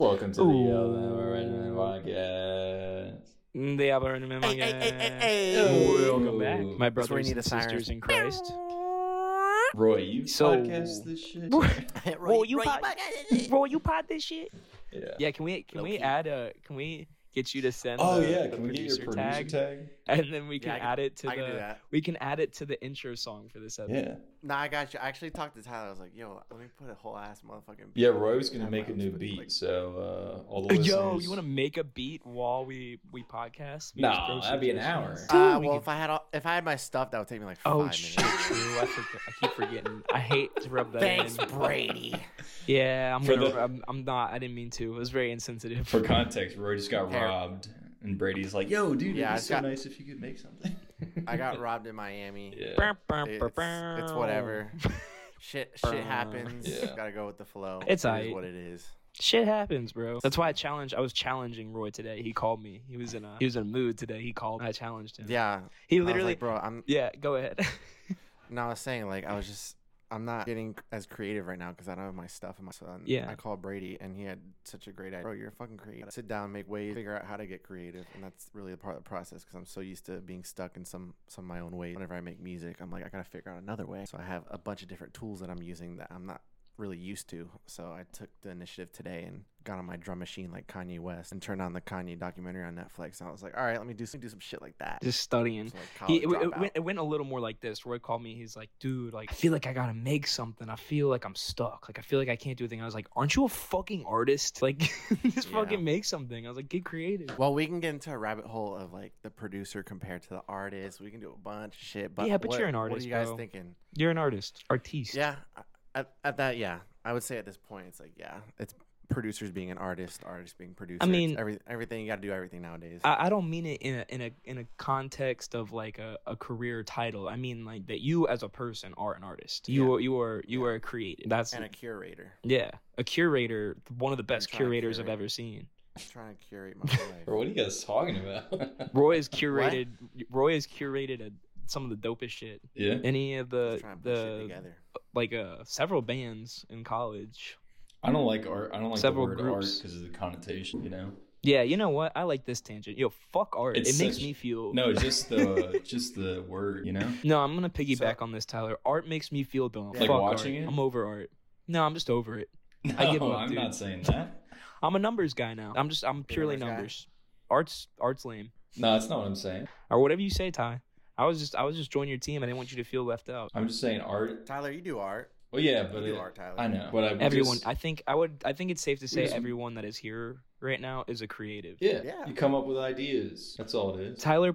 Welcome to the Ooh. Yellow Podcast. The Alberta Hey, hey, hey, hey, hey. Welcome back, my That's where brothers need and a siren. sisters in Christ. Roy, you So- podcast this shit? Roy, you Roy, pod- Bro, you pod this shit? yeah. Yeah, can we can we Low-key. add a can we get you to send Oh the, yeah, the can we get your producer tag, tag? and then we can Yeah, I can- add it to I can do the that. we can add it to the intro song for this episode. Yeah. Nah, I got you. I actually talked to Tyler. I was like, yo, let me put a whole ass motherfucking. Yeah, Roy was gonna make a new beat, like- so uh, all the Yo, you want to make a beat while we we podcast? We No, just that'd be an hour. Uh, well, if I had all, if I had my stuff, that would take me like oh, five Oh minutes. shit! True. I, forget, I keep forgetting. I hate to rub that Thanks, in. Brady. Yeah, I'm gonna. the- I'm, I'm not. I didn't mean to. It was very insensitive. For context, Roy just got Hair. robbed, and Brady's like, "Yo, dude, Yeah, it'd be so got- nice if you could make something." I got robbed in Miami. Yeah. Burr, burr, It's, it's whatever. shit, shit happens. Yeah. Gotta go with the flow. It's It is aight. what it is. Shit happens, bro. That's why I challenged. I was challenging Roy today. He called me. He was in a he was in a mood today. He called. I challenged him. Yeah. He literally. like, bro, I'm. yeah. Go ahead. No, I was saying like I was just. I'm not getting as creative right now because I don't have my stuff and my son. Yeah. I called Brady and he had such a great idea. Bro, you're fucking creative. Sit down, make ways, figure out how to get creative, and that's really a part of the process because I'm so used to being stuck in some some of my own ways. Whenever I make music, I'm like I gotta figure out another way. So I have a bunch of different tools that I'm using that I'm not really used to. So I took the initiative today and got on my drum machine like Kanye West and turned on the Kanye documentary on Netflix. And I was like, all right, let me do some do some shit like that. Just studying. So, like, He, it, it went, it went a little more like this. Roy called me. He's like, dude, like, I feel like I gotta make something. I feel like I'm stuck. Like, I feel like I can't do anything. I was like, aren't you a fucking artist? Like, just Yeah. fucking make something. I was like, get creative. Well, we can get into a rabbit hole of like the producer compared to the artist. We can do a bunch of shit. But Yeah, but what- you're an artist. What are you guys bro. thinking? You're an artist, artiste. Yeah, at, at that, yeah, I would say at this point, it's like yeah, it's producers being an artist, artists being producers. I mean- every everything you got to do everything nowadays. I, I don't mean it in a in a in a context of like a, a career title. I mean like that you as a person are an artist. You Yeah. are you are you are a creative. That's and a curator. yeah, a curator, one of the best trying to curators I've ever seen. I'm trying to curate my life. Bro, what are you guys talking about? Roy has curated. Roy has curated a, some of the dopest shit. yeah. Any of the Just trying to put shit the together. like uh several bands in college. I don't like art. I don't like Several the word art groups. because of the connotation. You know. Yeah, you know what? I like this tangent. Yo, fuck art. It's it makes such- me feel No, just the just the word. You know. No, I'm gonna piggyback on this, Tyler. Art makes me feel dumb. Like Fuck watching art. it? I'm over art. No, I'm just over it. No, I give up, I'm dude. not saying that. I'm a numbers guy now. I'm just I'm purely numbers guy? numbers. Art's art's lame. No, that's not what I'm saying. Or whatever you say, Ty. I was just I was just joining your team. I didn't want you to feel left out. I'm just saying art. Tyler, you do art. Well, yeah, but You do it- art, Tyler. I know, but I Everyone, just- I think I would I think it's safe to say just- everyone that is here right now is a creative. yeah, Yeah. you come up with ideas. That's all it is. Tyler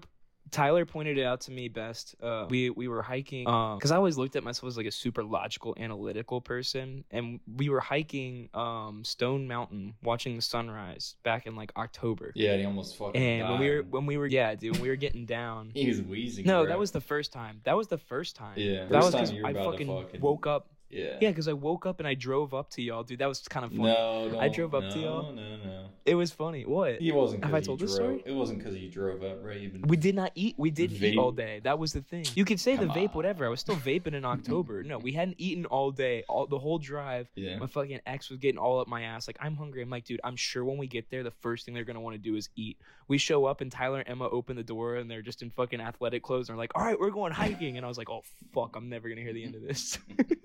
Tyler pointed it out to me best. Uh, we we were hiking because I always looked at myself as like a super logical, analytical person, and we were hiking um, Stone Mountain, watching the sunrise back in like October. Yeah, and he almost fucking And when we were when we were yeah, dude, when we were getting down. he was wheezing. No, bro. that was the first time. That was the first time. Yeah, that first was because I fucking, fucking- woke up. Yeah. Yeah, because I woke up and I drove up to y'all, dude. That was kind of funny. No, don't, I drove up no, to y'all. No, no, no. It was funny. What? He wasn't. Have I you told this story? It wasn't because you drove up, right? You've been- We did not eat. We didn't eat all day. That was the thing. You could say the vape, on. whatever. I was still vaping in October. No, we hadn't eaten all day. All the whole drive. yeah. My fucking ex was getting all up my ass. Like, I'm hungry. I'm like, dude, I'm sure when we get there, the first thing they're gonna want to do is eat. We show up and Tyler and Emma open the door and they're just in fucking athletic clothes and they're like, all right, we're going hiking. And I was like, oh fuck, I'm never gonna hear the end of this.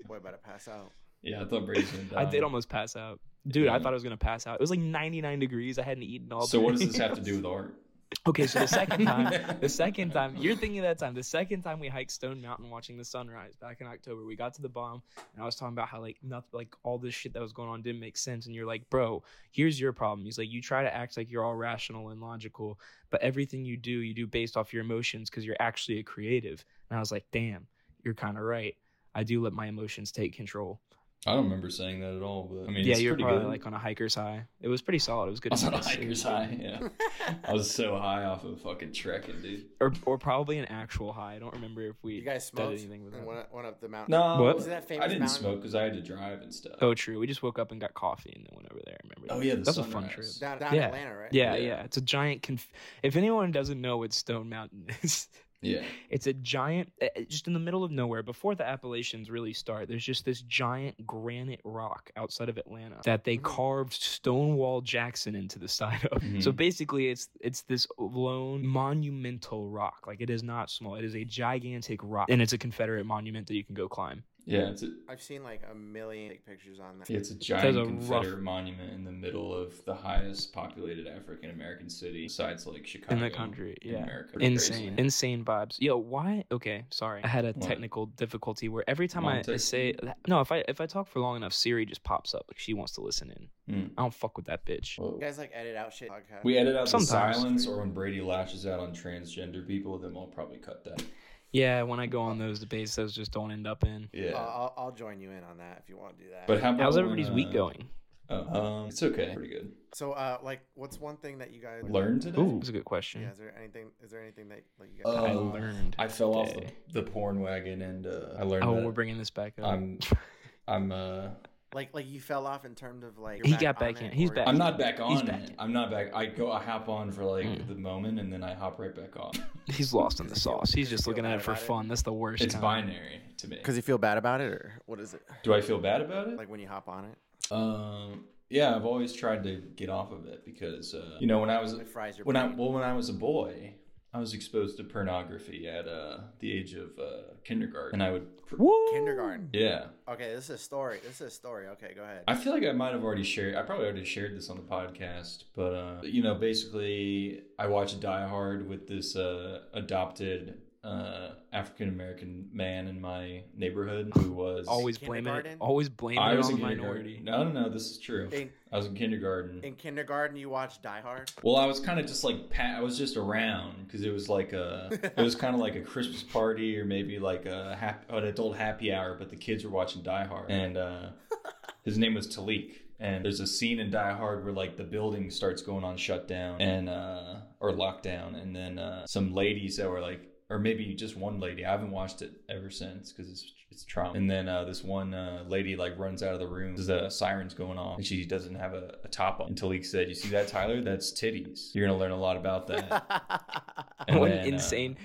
Boy, about to pass out. Yeah, I thought Brady's gonna die. I did almost pass out, dude. I thought I was gonna pass out. It was like 99 degrees. I hadn't eaten all day. So day. what does this have to do with art? Okay, so the second time, the second time, you're thinking of that time. The second time we hiked Stone Mountain watching the sunrise back in October, we got to the bomb, and I was talking about how like nothing, like all this shit that was going on didn't make sense. And you're like, bro, here's your problem. He's like, you try to act like you're all rational and logical, but everything you do, you do based off your emotions because you're actually a creative. And I was like, damn, you're kind of right. I do let my emotions take control. I don't remember saying that at all, but I mean, yeah, it's you're pretty probably good. like on a hiker's high. It was pretty solid. It was good. I was on a hiker's high. Yeah, I was so high off of fucking trekking, dude. or or probably an actual high. I don't remember if we You guys smoked anything with that. went, went up the mountain. No, What? Was that famous I didn't mountain? smoke because I had to drive and stuff. Oh, true. We just woke up and got coffee and then went over there. I remember. Oh, that. yeah, the that's a fun trip. Down, down Yeah. Atlanta, right? Yeah, Yeah. yeah, It's a giant. Conf- if anyone doesn't know what Stone Mountain is, Yeah. It's a giant, uh, uh, just in the middle of nowhere. Before the Appalachians really start, there's just this giant granite rock outside of Atlanta that they Mhm. carved Stonewall Jackson into the side of. So Mhm. basically, it's it's this lone monumental rock. Like it is not small. It is a gigantic rock, and it's a Confederate monument that you can go climb. Yeah, it's a, I've seen like a million pictures on that. it's a There's giant a Confederate rough- monument in the middle of the highest populated African American city besides like Chicago. in the country. in Yeah. America. Insane, crazy. insane vibes. Yo, why? Okay, sorry. I had a What? technical difficulty where every time I, I texted say no, if I if I talk for long enough, Siri just pops up like she wants to listen in. Mm. I don't fuck with that bitch. Whoa. You guys like edit out shit. Podcast. We edit out Sometimes. the silence, or when Brady lashes out on transgender people, then we'll probably cut that. Yeah, when I go on those debates, those just don't end up in. Yeah. I'll, I'll join you in on that if you want to do that. but how about How's when, everybody's uh, week going? Oh, um, it's okay. Pretty good. so, uh, like, what's one thing that you guys Learned today. Ooh, that's a good question. Yeah, is there anything? Is there anything that like you guys? Uh, I learned. I fell off the, the porn wagon, and uh, I learned Oh, that we're bringing this back up. I'm, I'm, uh, like, like you fell off in terms of like. He you're got back in. He's back. I'm not back He's on back. it. I'm not back. I go, I hop on for like Mm. the moment, and then I hop right back off. He's lost in the Does he feel- sauce. He's just looking at it for about it? fun. That's the worst. It's kind. binary to me. Because you feel bad about it, or what is it? Do I feel bad about it? Like when you hop on it, Um, yeah, I've always tried to get off of it because uh, you know when I was it fries your when I brain. well when I was a boy, I was exposed to pornography at uh, the age of uh, kindergarten, and I would Woo! kindergarten. yeah. Okay, this is a story. This is a story. Okay, go ahead. I feel like I might have already shared. I probably already shared this on the podcast, but uh, you know, basically, I watched Die Hard with this uh, adopted uh, African American man in my neighborhood who was Always blaming it. Always blaming I it was on in the kindergarten. minority. No, no, no. This is true. In, I was in kindergarten. in kindergarten, you watched Die Hard. Well, I was kind of just like pa- I was just around because it was like a it was kind of like a Christmas party or maybe like a hap- an adult happy hour, but the kids were watching Die Hard, and uh, his name was Talik. And there's a scene in Die Hard where like the building starts going on shutdown and uh, or lockdown, and then uh, some ladies that were like, or maybe just one lady. I haven't watched it ever since because it's it's trauma. And then uh, this one uh, lady like runs out of the room. There's a siren's going off, and she doesn't have a, a top on. And Talik said, "You see that, Tyler? That's titties. You're gonna learn a lot about that." And what then, uh, insane.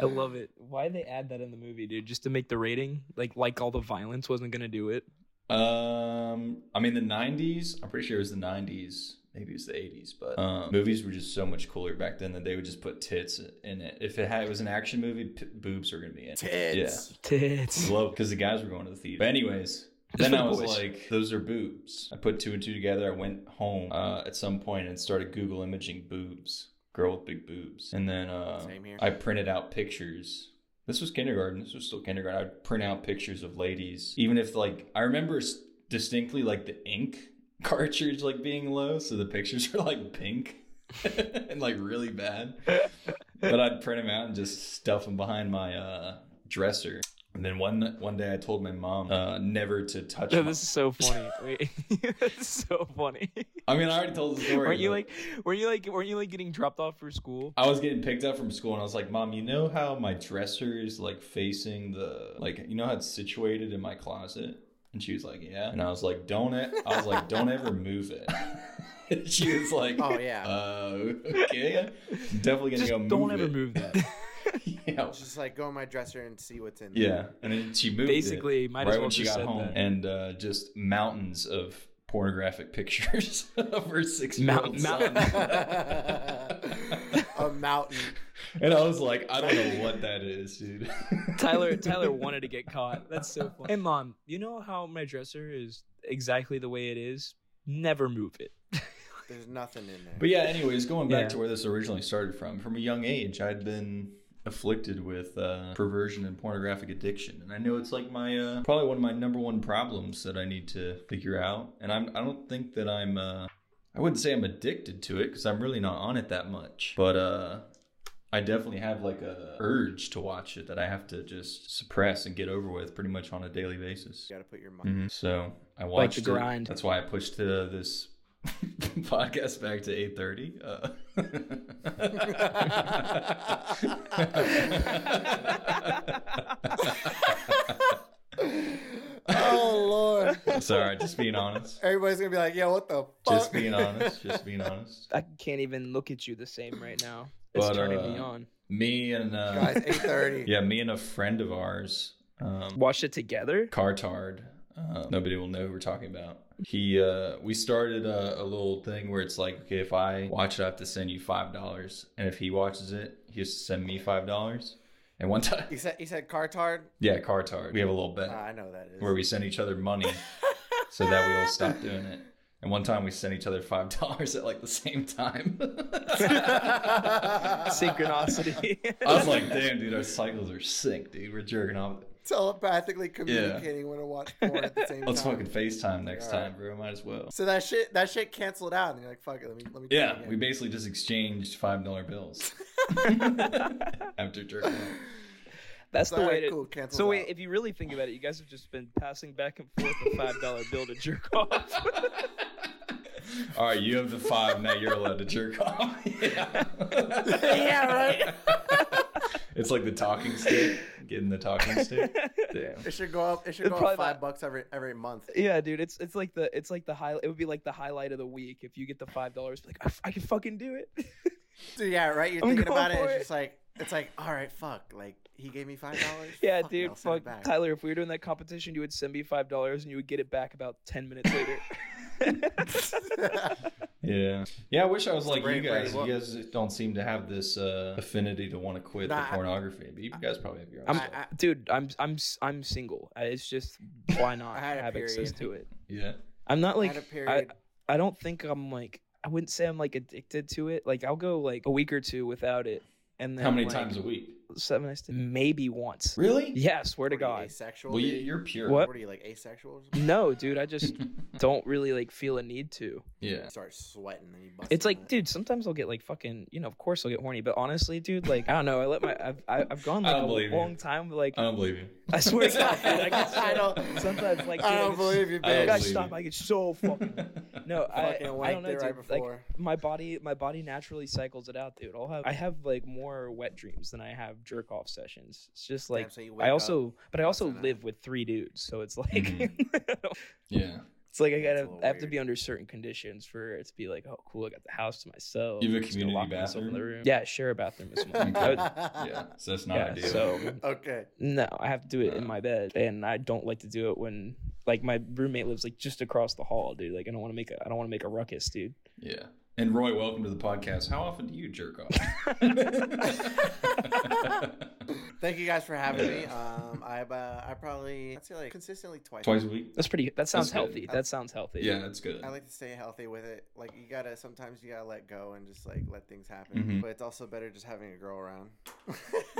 I love it. Why they add that in the movie, dude? Just to make the rating like like all the violence wasn't gonna do it. Um, I mean the '90s. I'm pretty sure it was the '90s. Maybe it was the '80s, but um, movies were just so much cooler back then that they would just put tits in it. If it had it was an action movie, p- boobs are gonna be in it. Tits. Yeah. Tits. Yeah, because the guys were going to the theater. But anyways. Then I was boys. like, "Those are boobs." I put two and two together. I went home uh, at some point and started Google imaging boobs, girl with big boobs, and then uh, Same here. I printed out pictures. This was kindergarten. This was still kindergarten. I'd print out pictures of ladies, even if like I remember distinctly like the ink cartridge like being low, so the pictures were like pink and like really bad. But I'd print them out and just stuff them behind my uh, dresser. And then one one day I told my mom uh, never to touch. No, my- this is so funny. Wait, this is so funny. I mean, I already told the story. weren't you like, were you like, weren't you like getting dropped off for school? I was getting picked up from school and I was like, Mom, you know how my dresser is like facing the like you know how it's situated in my closet? And she was like, Yeah. And I was like, Don't it I was like, Don't ever move it. And she was like, Oh yeah. Uh okay. Definitely gonna Just go move don't ever it. move that. yeah. Just like go in my dresser and see what's in there. Yeah. And then she moved Basically, it might right as well when she got home. that. And uh, just mountains of pornographic pictures of her six year Mount- mountain. A mountain. And I was like, I don't know what that is, dude. Tyler, Tyler wanted to get caught. That's so funny. Hey, mom, you know how my dresser is exactly the way it is? Never move it. There's nothing in there. But yeah, anyways, going back Yeah. to where this originally started from, from a young age, I'd been afflicted with uh, perversion and pornographic addiction, and I know it's like my uh, probably one of my number one problems that I need to figure out. And I'm I don't think that I'm uh, I wouldn't say I'm addicted to it because I'm really not on it that much, but uh. I definitely have like a urge to watch it that I have to just suppress and get over with pretty much on a daily basis. you gotta put your mind. Mhm. So I Like watched the it. grind. That's why I pushed uh, this podcast back to eight thirty. Uh, oh lord. Sorry, just being honest. Everybody's gonna be like, "Yo, what the fuck?" Just being honest. Just being honest. I can't even look at you the same right now. It's But, turning uh, me on. Me and uh, Guys, eight thirty. yeah, me and a friend of ours, um, Watched it together. Cartard. Uh, nobody will know who we're talking about. He, uh, we started a, a little thing where it's like, okay, if I watch it, I have to send you five dollars, and if he watches it, he has to send me five dollars. And one time, You said you said Cartard. yeah, Cartard, we have a little bet Ah, I know that is. where we send each other money so that we all stop doing it. And one time we sent each other five dollars at like the same time. Synchronicity. I was like, damn, dude, our cycles are sick, dude. We're jerking off. Telepathically communicating when to watch porn at the same Let's time. fucking FaceTime next All right. time, bro. Might as well. So that shit that shit canceled out, and you're like, "Fuck it, let me let me." Yeah, we basically just exchanged five dollar bills after jerking off. That's the way right, to. cool, cancels So wait, if you really think about it, you guys have just been passing back and forth a five dollar bill to jerk off. All right, you have the five. Now you're allowed to jerk off. yeah. Yeah, right. It's like the talking stick. Getting the talking stick. Damn. It should go up. It should It's go probably up five not- bucks every every month. yeah, dude, it's it's like the it's like the high. It would be like the highlight of the week if you get the five dollars. Like I can fucking do it. Dude, yeah, right. You're I'm thinking about it. for It's just like it's like, all right, fuck. Like he gave me five dollars. yeah, Fuck dude. I'll send it Fuck. Tyler. If we were doing that competition, you would send me five dollars and you would get it back about ten minutes later. Yeah. Yeah, I wish I was like you guys. Brady, You guys don't seem to have this uh, affinity to want to quit Nah, the pornography. But you guys probably have your own I'm, stuff. I- dude. I'm I'm s- I'm single. It's just why not I had a have access to it. yeah. I'm not I like had a I, period. I don't think I'm like I wouldn't say I'm like addicted to it. Like I'll go like a week or two without it, and then How many like, times a week? Seven, I maybe once. Really? Yeah, swear to What are you, God. asexual. Well, you, dude? you're pure. What? What are you like asexual? or something? No, dude, I just don't really like feel a need to. Yeah. Start sweating and you bust. It's like, it. dude, sometimes I'll get like fucking, you know, of course I'll get horny, but honestly, dude, like I don't know, I let my, I've, I- I've gone I like don't a believe you. long time, like I don't believe you. I swear to God, dude, I get so, I don't- sometimes like, dude, I don't get believe you, I don't I gotta believe stop. you. I get so fucking. No, I, Fucking I wanked don't know, dude. right like my body, my body naturally cycles it out, dude. I'll have, I have like more wet dreams than I have jerk off sessions. It's just like Damn, so you wake I up- also, but I also once in live with three dudes, so it's like, Mhm. Yeah. it's like I gotta, I have to be under certain conditions for it to be like, oh, cool, I got the house to myself. You have a I'm just gonna community lock myself in the room. Yeah, share a bathroom with someone. I would- Yeah. So that's not yeah, ideal. so okay. no, I have to do it in Uh. my bed, and I don't like to do it when like my roommate lives like just across the hall, dude. Like I don't want to make a I don't want to make a ruckus, dude. Yeah. And Roy, welcome to the podcast. How often do you jerk off? Thank you guys for having me. Um, I uh, I probably I'd say like consistently twice. Twice a week? That's pretty. That sounds good. healthy. That sounds healthy. Yeah, that's good. I like to stay healthy with it. Like you gotta sometimes you gotta let go and just like let things happen. Mhm. But it's also better just having a girl around.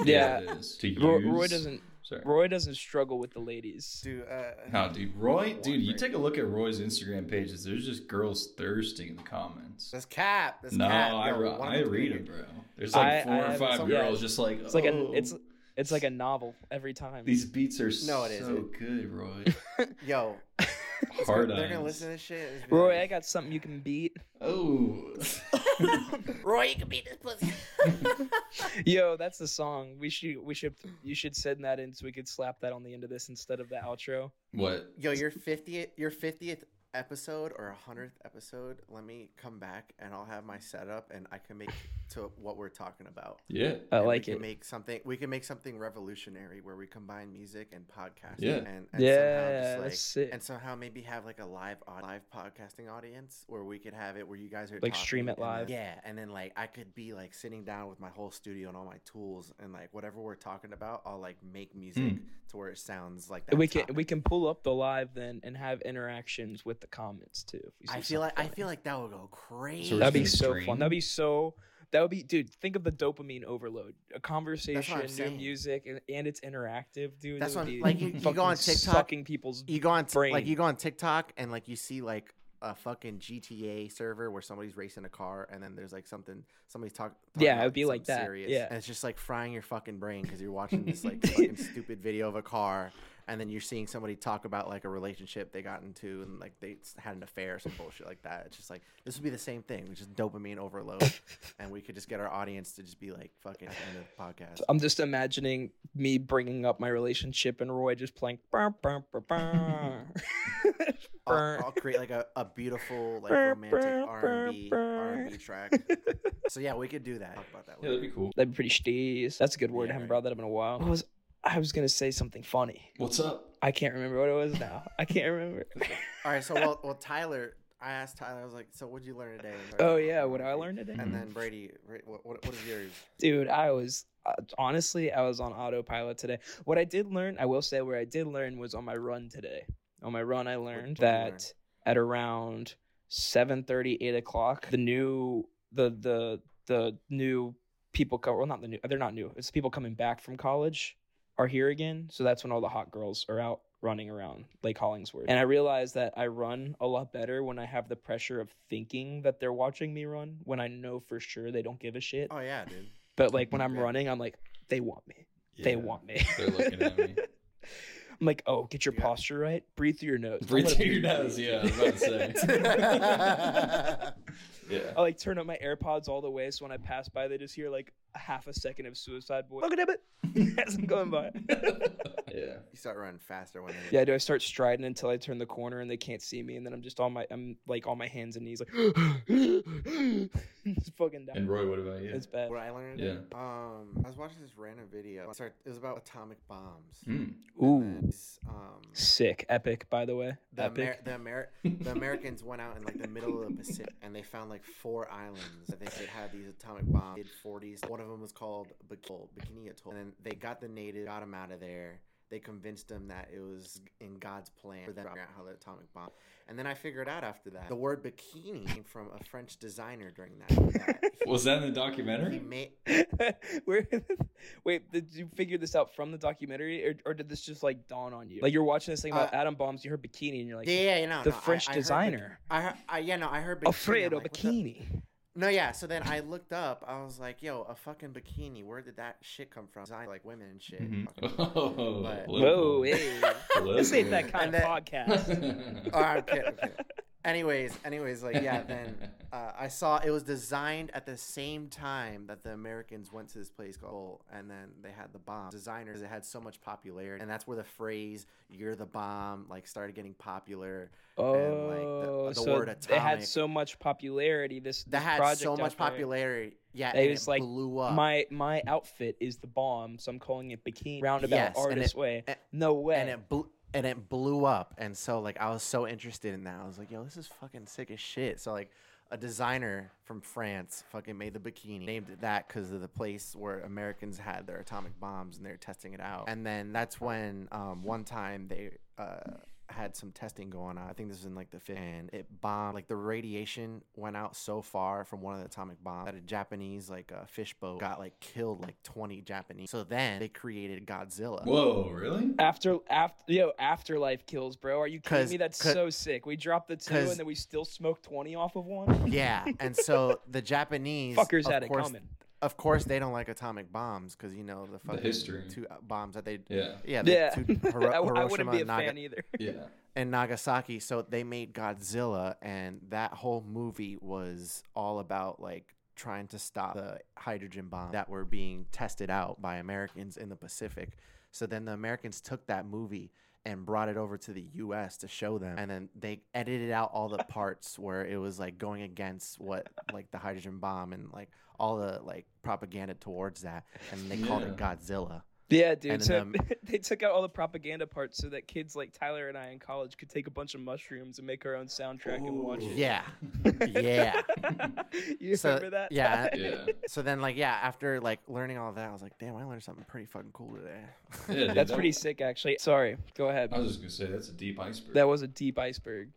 Yeah. it is. To Roy. Roy doesn't. Sorry. Roy doesn't struggle with the ladies. Dude, uh, No, dude, Roy, One dude, you take a look at Roy's Instagram pages. There's just girls thirsting in the comments. That's cap. That's no, cap. I, Yo, re- one of I read gonna bro. There's like I- four I or five girls yeah. just like, It's like a. "Oh, It's it's like a novel every time. these beats are No, it so isn't. good, Roy. Yo, it's Hard they're gonna listen to this shit. and just be Roy, like, I got something you can beat. Oh, Roy, you can beat this pussy. Yo, that's the song. We should we should you should send that in so we could slap that on the end of this instead of the outro. what? Yo, your fiftieth, your fiftieth episode or a hundredth episode. Let me come back and I'll have my setup and I can make to what we're talking about. Yeah, I And like we it. Make something. We can make something revolutionary where we combine music and podcasting. Yeah. And, and Yeah, somehow just like, that's sick. and somehow maybe have like a live live podcasting audience where we could have it where you guys are Like stream it and then- live. yeah, and then like I could be like sitting down with my whole studio and all my tools and like whatever we're talking about, I'll like make music Hmm. to where it sounds like that. we can we can pull up the live then and have interactions with the comments too. if we see I feel like something I feel like that would go crazy. we're That'd be so stream? fun. That'd be so. That would be, dude. Think of the dopamine overload. A conversation, new saying. music, and, and it's interactive, dude. That's That would what I'm- be like, you- you go on TikTok, sucking people's. you go on t- like you go on TikTok and like you see like a fucking GTA server where somebody's racing a car and then there's like something somebody's talk, talking. Yeah, it'd be like that, Serious, yeah. and it's just like frying your fucking brain because you're watching this like fucking stupid video of a car and then you're seeing somebody talk about like a relationship they got into and like they had an affair or some bullshit like that. It's just like this would be the same thing, which is dopamine overload, and we could just get our audience to just be like fucking at the end of the podcast. I'm just imagining me bringing up my relationship and Roy just playing. "Burr, burr, burr, burr." I'll, I'll create like a, a beautiful like romantic R and B R and B track. So yeah, we could do that. Talk about that. Yeah, that'd be cool. That'd be pretty steez. That's a good word. I haven't right. brought that up in a while. What was I was gonna say something funny. What's up? I can't remember what it was now. I can't remember. All right, so well, well, Tyler, I asked Tyler, I was like, so what'd you learn today? oh yeah, what I learned today, And then Brady, what, what, what is yours? dude. I was uh, honestly, I was on autopilot today. What I did learn, I will say, where I did learn was on my run today. On my run, I learned what'd you learn? that at around 7:30, 8 o'clock, the new the the the new people come. Well, not the new. They're not new. It's people coming back from college are here again. So that's when all the hot girls are out running around Lake Hollingsworth. And I realized that I run a lot better when I have the pressure of thinking that they're watching me run. When I know for sure they don't give a shit. Oh yeah, dude. But like when I'm Yeah. running, I'm like, they want me. They want me. They're looking at me. I'm like, oh, get your Yeah. posture right. Breathe through your nose. Breathe through it your breathe. nose. Yeah, I was about to say. yeah. I like turn up my AirPods all the way so when I pass by, they just hear like a half a second of Suicide Boy. Look at it as I'm going by. Yeah. You start running faster when yeah, do I start striding until I turn the corner and they can't see me, and then I'm just on my, I'm like on my hands and knees, like, just fucking down. And Roy, what about you? It's bad. What I learned? Yeah. Um, I was watching this random video. Sorry, it was about atomic bombs. Hmm. Ooh, And these, um, sick, epic. By the way, the, epic. Amer- the, Amer- the Americans went out in like the middle of the Pacific and they found like four islands that they could have these atomic bombs. Mid 40s. One of them was called Bikini, Bikini Atoll. And then they got the native, got him out of there. They convinced him that it was in God's plan for them to figure out how the atomic bomb. And then I figured out after that the word bikini came from a French designer during that. that he- Was that in the he documentary? made Where, wait, did you figure this out from the documentary, or, or did this just like dawn on you? Like you're watching this thing about Uh, atom bombs, you heard bikini, and you're like, yeah, yeah, you know the no, French I heard bik- designer. I, heard, I yeah no I heard bikini. Alfredo like, what the- bikini. No, yeah. So then I looked up. I was like, "Yo, a fucking bikini. Where did that shit come from? Design like women and shit." Mm-hmm. Oh, But- Whoa, hey. this ain't that kind And of then- podcast. Oh, I'm kidding, I'm kidding. Anyways, anyways, like yeah. Then uh, I saw it was designed at the same time that the Americans went to this place called, and then they had the bomb. Designers, it had so much popularity, and that's where the phrase "You're the bomb" like started getting popular. Oh, like, the- the so word it had so much popularity. This, That had so much there. popularity. Yeah, It was it like, blew up. My my outfit is the bomb, so I'm calling it bikini. Roundabout Yes, artist it- way. and- no way. and it blew and it blew up and so like i was so interested in that. I was like yo this is fucking sick as shit. So like a designer from france fucking made the bikini named it that because of the place where americans had their atomic bombs and they were testing it out. And then that's when um, one time they uh, had some testing going on i think this was in like the fifth and it bombed like the radiation went out so far from one of the atomic bombs that a japanese like uh, fish boat got like killed like 20 japanese so then they created godzilla Whoa, really? After after yo afterlife kills, bro. Are you kidding 'Cause- me? That's so sick. We dropped the two and then we still smoked twenty off of one. Yeah, and so the Japanese Fuckers of had it coming. Of course, they don't like atomic bombs because you know the fucking history. two uh, bombs that they Yeah. yeah the Yeah, two, Hiro- I, I wouldn't Hiroshima be a and, Naga- fan either. Yeah. and Nagasaki. So they made Godzilla, and that whole movie was all about like trying to stop the hydrogen bomb that were being tested out by Americans in the Pacific. So then the Americans took that movie and brought it over to the US to show them and then they edited out all the parts where it was like going against what like the hydrogen bomb and like all the like propaganda towards that and they called it Godzilla. Yeah, dude. And So then, um, they took out all the propaganda parts so that kids like Tyler and I in college could take a bunch of mushrooms and make our own soundtrack and watch it. Yeah. Yeah. you So, remember that? yeah. Yeah. So then like yeah, after like learning all that, I was like, damn, I learned something pretty fucking cool today. Yeah, dude, That's that- pretty sick, actually. Sorry, go ahead. I was just gonna say that's a deep iceberg. That was a deep iceberg.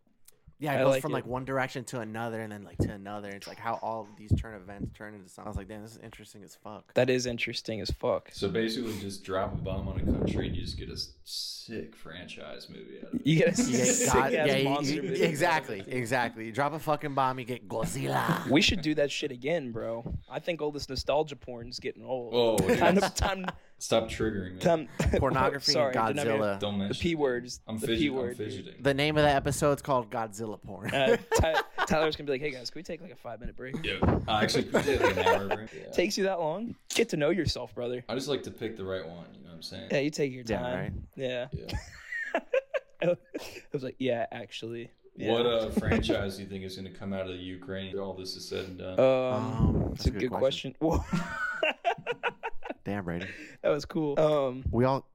Yeah, it I goes like from it. like one direction to another and then like to another. It's like how all these turn events turn into something. I was like, damn, this is interesting as fuck. That is interesting as fuck. so basically, just drop a bomb on a country and you just get a sick franchise movie out of it. You get a sick God- ass yeah, monster you- movie. exactly, exactly. You drop a fucking bomb, you get Godzilla. We should do that shit again, bro. I think all this nostalgia porn is getting old. Whoa, oh, dude. time to time Stop triggering me. Tom- Pornography Sorry, and didn't have your- Godzilla. Don't The p words. I'm, the fidget- p I'm word. fidgeting. The name of the episode's called Godzilla porn. Uh, Ty- Tyler's gonna be like, "Hey guys, can we take like a five minute break?" Yeah. Uh, actually, we did like an hour break. Yeah. Takes you that long? Get to know yourself, brother. I just like to pick the right one. You know what I'm saying? Yeah, you take your Yeah, time. right. Yeah. Yeah. I was like, yeah, actually. Yeah. What uh, franchise do you think is going to come out of the Ukraine? All this is said and done. Um, Um, that's a good question. Whoa. Damn, Brady. that was cool. Um, We all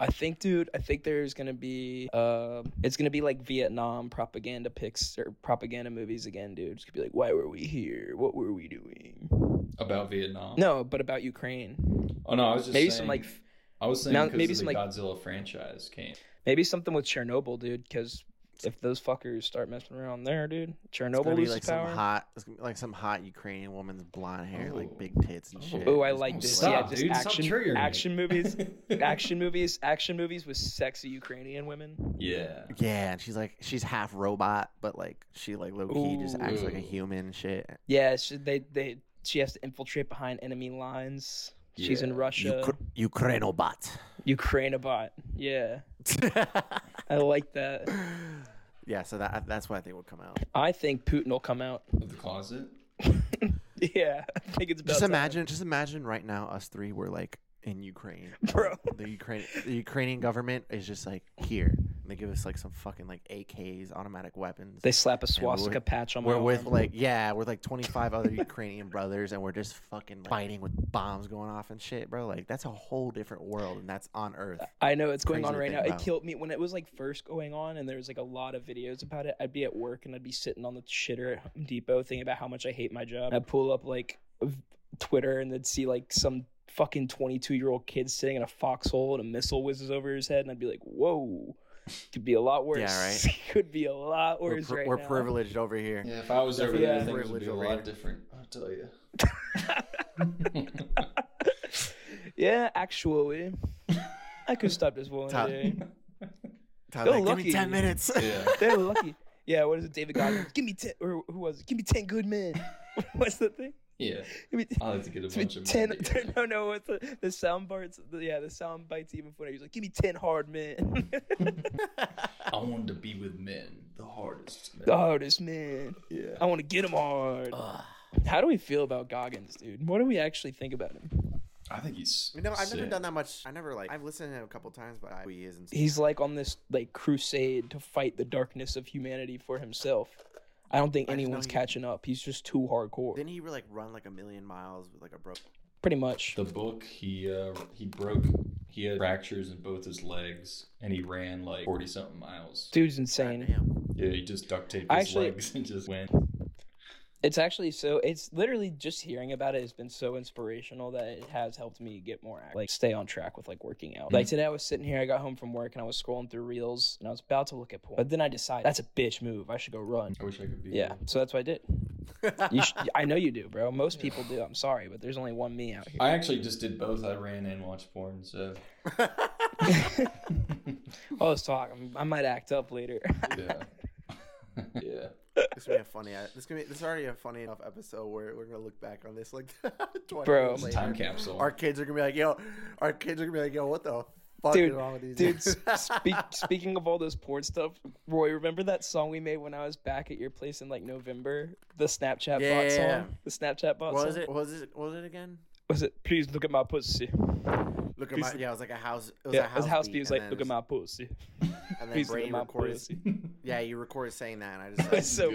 I think, dude, I think there's gonna be, um, it's gonna be like Vietnam propaganda pics or propaganda movies again, dude. It's gonna be like, why were we here? What were we doing? About Vietnam? No, but about Ukraine. Oh no, I was just Maybe saying, some like, I was saying now- because maybe the some, like- Godzilla franchise came. maybe something with Chernobyl, dude. Because if those fuckers start messing around there, dude, it's gonna Chernobyl be loses like power. some hot, it's gonna be like some hot Ukrainian woman's blonde hair, Oh. like big tits and Oh. shit. Oh, I like this. Stop, yeah, just dude. Action, triggering action movies, action movies, action movies with sexy Ukrainian women. Yeah. Yeah, and she's like she's half robot, but like she like low key just acts like a human shit. Yeah, she, they they she has to infiltrate behind enemy lines. She's in Russia, Ukra- Ukrainobot. Ukraine bot. Yeah, I like that. yeah, so that that's what I think will come out. I think Putin will come out. Of the closet. Yeah, I think it's about Just time. imagine, just imagine right now, us three were like in Ukraine, Bro. The Ukraine, the Ukrainian government is just like here. They give us like some fucking like AKs, automatic weapons. They slap a swastika patch on my we're with arm. like yeah, we're like 25 other Ukrainian brothers, and we're just fucking like, fighting with bombs going off and shit, bro. Like that's a whole different world, and that's on Earth. I know it's going on right now. It killed me when it was like first going on, and there was like a lot of videos about it. I'd be at work and I'd be sitting on the shitter at Home Depot thinking about how much I hate my job. I'd pull up like Twitter and then see like some fucking 22 year old kid sitting in a foxhole and a missile whizzes over his head, and I'd be like, whoa. Could be a lot worse. Yeah, right. Could be a lot We're, worse right we're now. privileged over here. Yeah, if I was over Yeah. there, things would be a lot here. different. I'll tell you. yeah, actually, I could stop this one Top- day. Tyler, You're like, give me lucky. 10 minutes. yeah. They're lucky. Yeah, what is it, David Goggins? Give me ten, or who was it? Give me ten good men. What's the thing? Yeah. Give me I like to get a give bunch of ten. money together. No, no, what's the, the sound parts? The, yeah, the sound bites even funnier. He's like, give me ten hard men. I wanted to be with men, the hardest. Men. the hardest man. Yeah. I want to get them hard. How do we feel about Goggins, dude? What do we actually think about him? I think he's. You know, I've never done that much. I never like. I've listened to him a couple times, but I, he is and stuff. He's like on this like crusade to fight the darkness of humanity for himself. I don't think I just know anyone's he- catching up. He's just too hardcore. Didn't he like run like a million miles with like a broke? Pretty much. The book, he uh, he broke. He had fractures in both his legs, and he ran like forty something miles. Dude's insane. Yeah, he just duct taped his actually- legs and just went. It's actually so. It's literally just hearing about it has been so inspirational that it has helped me get more act- like stay on track with like working out. Like mm-hmm. today, I was sitting here. I got home from work and I was scrolling through reels and I was about to look at porn, but then I decided that's a bitch move. I should go run. I wish I could be. Yeah, so that's what I did. You sh- I know you do, bro. Most people do. I'm sorry, but there's only one me out here. I actually just did both. I ran and watched porn. So All this talk, I might act up later. yeah, yeah. This gonna be a funny. This gonna be. This is already a funny enough episode where we're gonna look back on this like 20 Bro. years later. time capsule. Our kids are gonna be like, yo. Our kids are gonna be like, yo, what the fuck Dude, is wrong with these Dude, dudes? s- speak, speaking of all this porn stuff, Roy, remember that song we made when I was back at your place in like November? The Snapchat bot Yeah. song? The Snapchat bot what song? was it? What was it? What was it again? Was it, please look at my pussy? Look at Please my. Yeah, it was like a house. It was Yeah, a house, house beat, was like, look at my pussy. And then Please look Brady at my recorded. pussy. Yeah, you recorded saying that, and I just. It's so.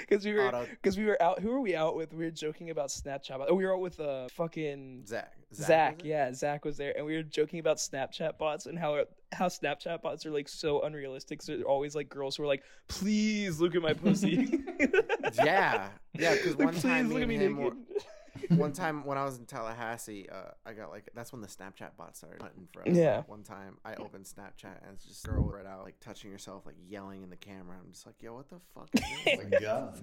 Because we were, because we were out. Who were we out with? We were joking about Snapchat. Oh, we were out with uh fucking Zach. Zach. it? yeah, Zach was there, and we were joking about Snapchat bots and how how Snapchat bots are like so unrealistic. So they're always like girls who are like, "Please look at my pussy." Yeah, yeah. Because Like, one please time, look me at me and him naked. were- one time when I was in Tallahassee, uh, I got like that's when the Snapchat bot started hunting for us. Yeah. One time I opened Snapchat and it's just a girl right out like touching herself, like yelling in the camera. I'm just like, yo, what the fuck is this? Oh Like, my god.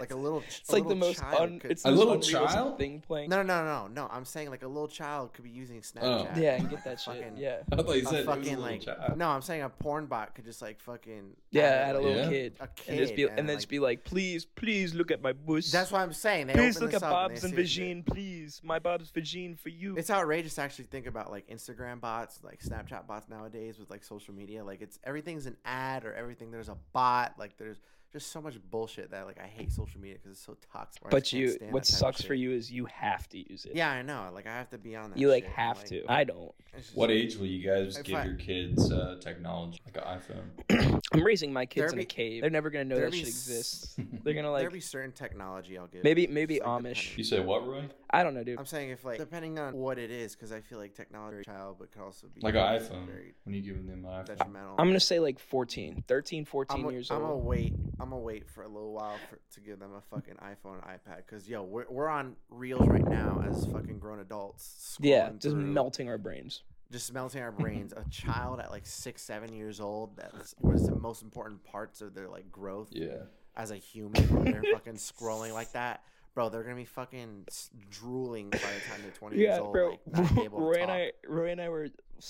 like a little. It's like the most un, it's A little child? thing playing. No, no, no, no, no. I'm saying like a little child could be using Snapchat. Yeah, and get that shit. Fucking- Yeah, I thought you said it was a fucking little like child. no, I'm saying a porn bot could just like fucking yeah. add, Add a little Yeah. kid, a and just be kid and then like- just be like, "Please, please look at my bush. That's what I'm saying. They Please open look this at Bob's and and they see vagine, please. My Bob's vagine for you. It's outrageous to actually think about like Instagram bots, like Snapchat bots nowadays with like social media. Like it's everything's an ad or everything. There's a bot. Like there's just so much bullshit that like I hate social media because it's so toxic. I but you, what that type of sucks for you is you have to use it. Yeah, I know. Like I have to be on that. You like shit, and, have to. I don't. it's just- What age will you guys If give I- your kids uh, technology, like an iPhone? I'm raising my kids There in be- a cave. They're never gonna know there that be shit s- exists. They're gonna like there be certain technology I'll give. maybe maybe like, Amish. depending. You say what, Roy? I don't know, dude. I'm saying if like depending on what it is, because I feel like technology child, but could also be Like an iPhone. very When you giving them an iPhone? detrimental. I'm gonna say like 14, 13, 14 I'm, years I'm gonna old. wait. I'm gonna wait for a little while for, to give them a fucking iPhone, and iPad, because yo, we're, we're on reels right now as fucking grown adults. Yeah, just through, melting our brains. just melting our brains. a child at like six, seven years old, that's was the most important parts of their like growth Yeah. as a human. when they're fucking scrolling like that. Bro, they're gonna be fucking drooling by the time they're 20 years Yeah, old. bro. Like, not be able to Roy and I, Roy and I were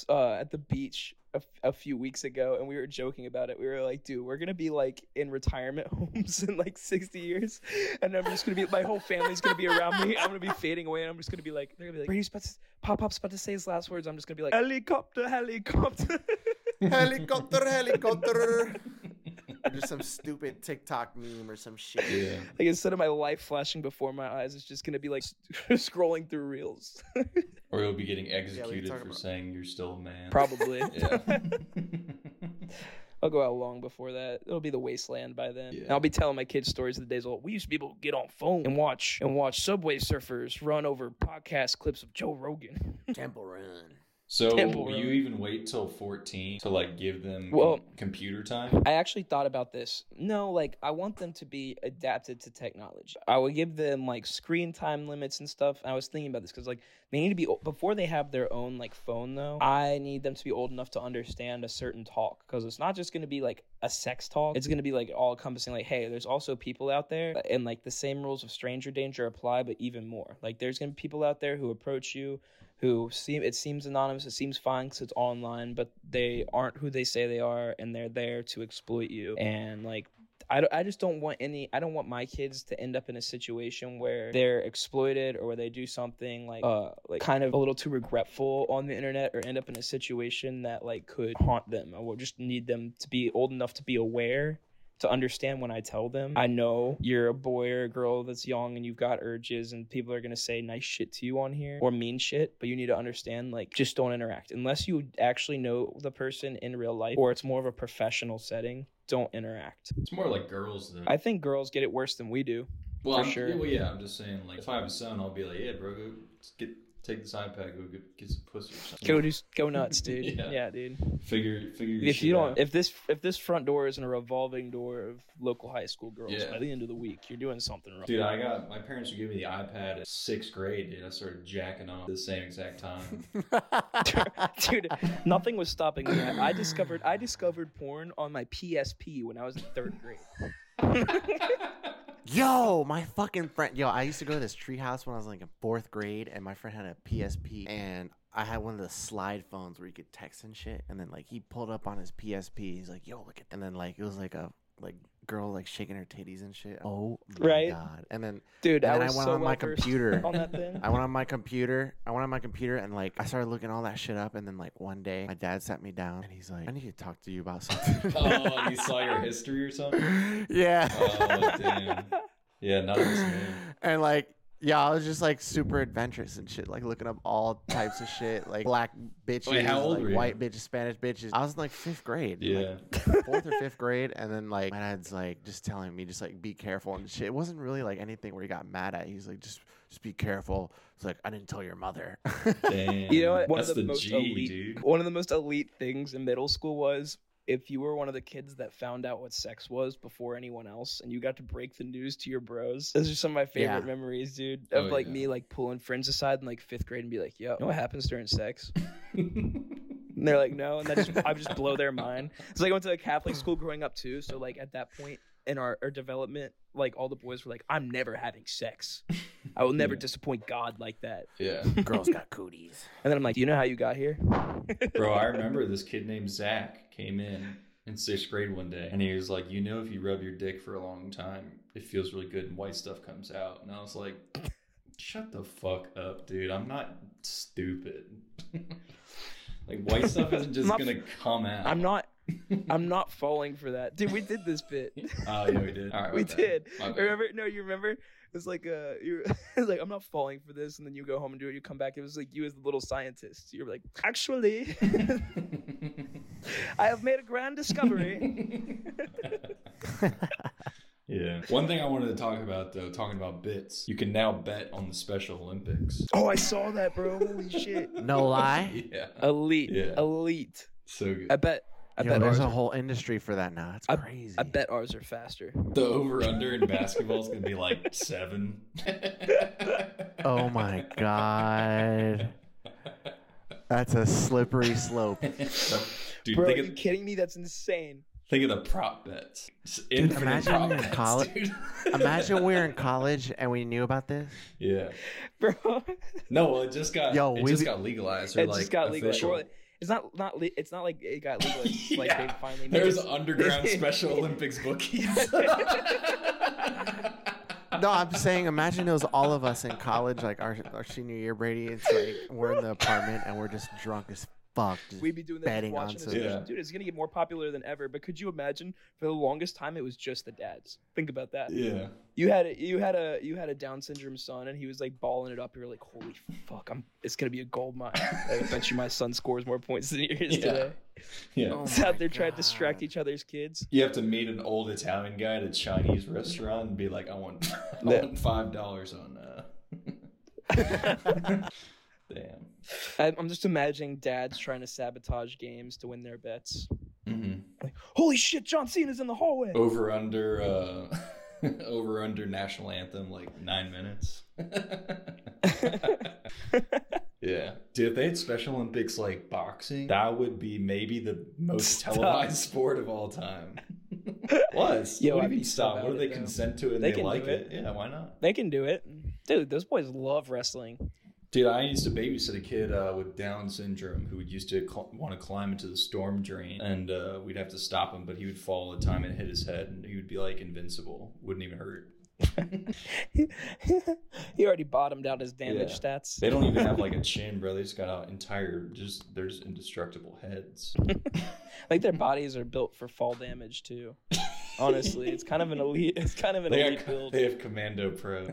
uh, at the beach a few weeks ago, and we were joking about it. We were like, "Dude, we're gonna be like in retirement homes in like 60 years, and I'm just gonna be my whole family's gonna be around me. I'm gonna be fading away, and I'm just gonna be like, they're gonna be like, Brady's about to, Pop Pop's about to say his last words. I'm just gonna be like, helicopter, helicopter. helicopter, helicopter. Or just some stupid TikTok meme or some shit. Yeah. like instead of my life flashing before my eyes, it's just gonna be like scrolling through reels. Or you'll be getting executed talk for about- saying you're still a man. Probably. Yeah. I'll go out long before that. It'll be the wasteland by then. Yeah. And I'll be telling my kids stories of the days old. We used to be able to get on phone and watch and watch Subway Surfers run over podcast clips of Joe Rogan. Temple Run. So Temple will you even wait till 14 to like give them Well- com- computer time? I actually thought about this. No, like I want them to be adapted to technology. I would give them like screen time limits and stuff. And I was thinking about this because like they need to be before they have their own like phone though. I need them to be old enough to understand a certain talk because it's not just going to be like a sex talk. It's going to be like all encompassing. Like, hey, there's also people out there, and like the same rules of stranger danger apply, but even more. Like, there's going to be people out there who approach you who seem it seems anonymous it seems fine because it's online but they aren't who they say they are and they're there to exploit you. And like I, I just don't want any i don't want my kids to end up in a situation where they're exploited or where they do something like uh like kind of a little too regretful on the internet or end up in a situation that like could haunt them i will just need them to be old enough to be aware to understand when I tell them. I know you're a boy or a girl that's young and you've got urges and people are going to say nice shit to you on here or mean shit, but you need to understand like just don't interact unless you actually know the person in real life or it's more of a professional setting. Don't interact. It's more like girls than. I think girls get it worse than we do. well, for I'm- sure. Yeah, well, yeah, I'm just saying, like, if I have a son, I'll be like, yeah, bro, go get take this iPad, go get, get some pussy or something. Go just go nuts, dude. Yeah. yeah. dude. Figure, figure. Your If shit you don't, out. if this if this front door isn't a revolving door of local high school girls Yeah. by the end of the week, you're doing something wrong. Dude, I got my parents would give me the iPad at sixth grade, dude. I started jacking off at the same exact time. Dude, nothing was stopping me. I discovered I discovered porn on my PSP when I was in third grade. Yo, my fucking friend. Yo, I used to go to this treehouse when I was like in fourth grade, and my friend had a PSP, and I had one of the slide phones where you could text and shit. And then like he pulled up on his PSP, he's like, "Yo, look at," and then like it was like a like girl like shaking her titties and shit. Oh, oh my Right. god! And then Dude, And I then I went so on my well-versed computer. on that thing. I went on my computer. I went on my computer and like I started looking all that shit up. And then like one day, my dad sat me down and he's like, "I need to talk to you about something." oh, you saw your history or something? yeah. Oh, damn. Yeah, not this man. and like yeah, I was just like super adventurous and shit, like looking up all types of shit, like black bitches, Wait, how old like were you? white bitches, Spanish bitches. I was in like fifth grade, Yeah. like, fourth or fifth grade, and then like my dad's like just telling me just like be careful and shit. It wasn't really like anything where he got mad at. He's like just just be careful. It's like I didn't tell your mother. Damn. You know what? One That's of the, the most G, elite dude. one of the most elite things in middle school was if you were one of the kids that found out what sex was before anyone else and you got to break the news to your bros. Those are some of my favorite Yeah. memories, dude. Of Oh, like yeah. me like pulling friends aside in like fifth grade and be like, yo, you know what happens during sex? And they're like, no, and that just I would just blow their mind. It's like I went to a Catholic school growing up too, so like at that point in our, our development, like all the boys were like, I'm never having sex. I will never Yeah. disappoint God like that. yeah. Girls got cooties. And then I'm like, do you know how you got here? Bro, I remember this kid named Zach came in in sixth grade one day and he was like, You know, if you rub your dick for a long time, it feels really good and white stuff comes out. And I was like, Shut the fuck up, dude. I'm not stupid. like white stuff isn't just not- gonna come out. I'm not. I'm not falling for that, dude. We did this bit. Oh yeah, we did. All right, we bad. did. Remember? No, you remember? It's like uh, you. It was like I'm not falling for this, and then you go home and do it. You come back. It was like you as the little scientist. You're like, actually, I have made a grand discovery. yeah. One thing I wanted to talk about though, talking about bits, you can now bet on the Special Olympics. oh, I saw that, bro. Holy shit! No lie. Yeah. Elite, Yeah. elite. So good. I bet. I Yo, bet there's ours. a are- whole industry for that now. It's I- crazy. I bet ours are faster. The over under in basketball is gonna be like seven. Oh my god. That's a slippery slope. Dude, Bro, are think you of, kidding me? That's insane. think of the prop bets. Dude, imagine prop you're in bets, college- dude. Imagine we were in college and we knew about this. Yeah. Bro, No, well, it just got. Yo, it we just got legalized. Or it like just got official. Well, It's not not le- it's not like it got legal. It's like Yeah. they finally made There's it. underground Special Olympics bookies. No, I'm saying imagine it was all of us in college, like our, our senior year, Brady. It's like we're in the apartment and we're just drunk as fuck. We'd be doing that, betting just on watching this. some- Yeah. Dude, it's gonna get more popular than ever. But could you imagine? For the longest time, it was just the dads. Think about that. yeah. You had a, you had a you had a Down syndrome son, and he was like balling it up. You were like, holy fuck, I'm. It's gonna be a gold mine. I bet you my son scores more points than yours Yeah. today. Yeah. Oh It's out my there trying to distract each other's kids. You have to meet an old Italian guy at a Chinese restaurant and be like, I want, I want five dollars on. Uh... Damn. I- I'm just imagining dads trying to sabotage games to win their bets. Mm-hmm. Like, holy shit, John Cena's in the hallway. Over under. Uh... over under national anthem like nine minutes. yeah, dude. If they had Special Olympics like boxing, that would be maybe the most Stop. televised sport of all time. Was Yo, what do you so stop? What do they though. consent to and They they, can like do it? it. Yeah, why not? They can do it. Dude, those boys love wrestling. Dude, I used to babysit a kid uh, with Down syndrome who would used to cl- want to climb into the storm drain, and uh, we'd have to stop him, but he would fall all the time and hit his head, and he would be like invincible, wouldn't even hurt. he already bottomed out his damage Yeah. stats. They don't even have like a chin, bro. They just got an entire, just there's indestructible heads. like their bodies are built for fall damage too. Honestly, it's kind of an elite. It's kind of an They, elite got, build. they have Commando Pro.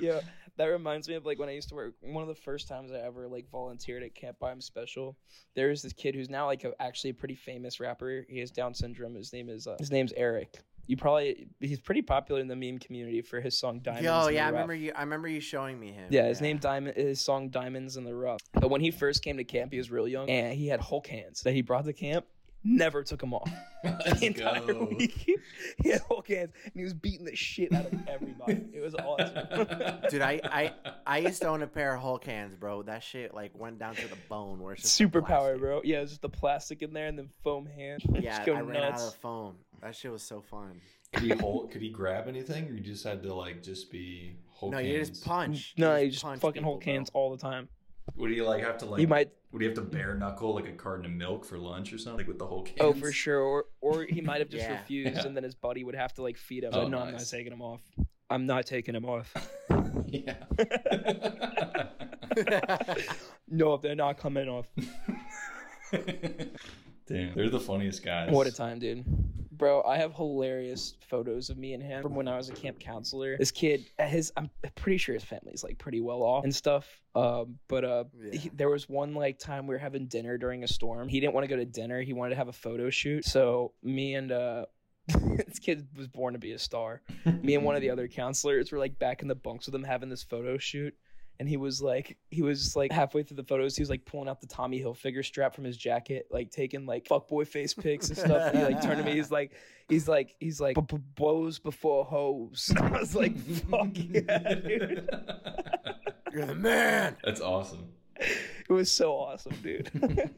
yeah, that reminds me of like when I used to work. One of the first times I ever like volunteered at Camp Him Special. There was this kid who's now like a, actually a pretty famous rapper. He has Down syndrome. His name is uh, his name's Eric. You probably he's pretty popular in the meme community for his song Diamonds. Yo, in yeah, I the Rough. remember you. I remember you showing me him. Yeah, his name Diamond. His song "Diamonds in the Rough." But when he first came to camp, he was real young, and he had Hulk hands that he brought to camp. Never took them off. The entire go. week, he had Hulk hands, and he was beating the shit out of everybody. It was awesome. Dude, I, I I used to own a pair of Hulk hands, bro. That shit like went down to the bone. Where it's just Superpower, bro. Yeah, it was just the plastic in there and the foam hand. Yeah, just go I ran nuts. out of foam. That shit was so fun. could he hold? Could he grab anything, or you just had to like just be Hulk no, you just punch. no, you just punch fucking hold cans bro. hands all the time. Would he like have to like? you might, Would he have to bare knuckle like a carton of milk for lunch or something, like with the whole oh, hands? oh for sure, or or he might have just Yeah. refused, Yeah. and then his buddy would have to like feed him. Oh, But no, I'm not taking him off. I'm not taking him off. yeah. no, they're not coming off. Damn, they're the funniest guys. What a time, dude. Bro, I have hilarious photos of me and him from when I was a camp counselor. This kid, his I'm pretty sure his family's like pretty well off and stuff. Um, but uh, Yeah. he- there was one like time we were having dinner during a storm. He didn't want to go to dinner. He wanted to have a photo shoot. So me and uh, this kid was born to be a star. Me and one of the other counselors were like back in the bunks with him having this photo shoot. And he was like, he was like halfway through the photos, he was like pulling out the Tommy Hilfiger strap from his jacket, like taking like fuckboy face pics and stuff. And he like turned to me, he's like, he's like, he's like, "B- b- bows before hoes. I was like, fuck yeah, dude. You're the man. That's awesome. It was so awesome, dude.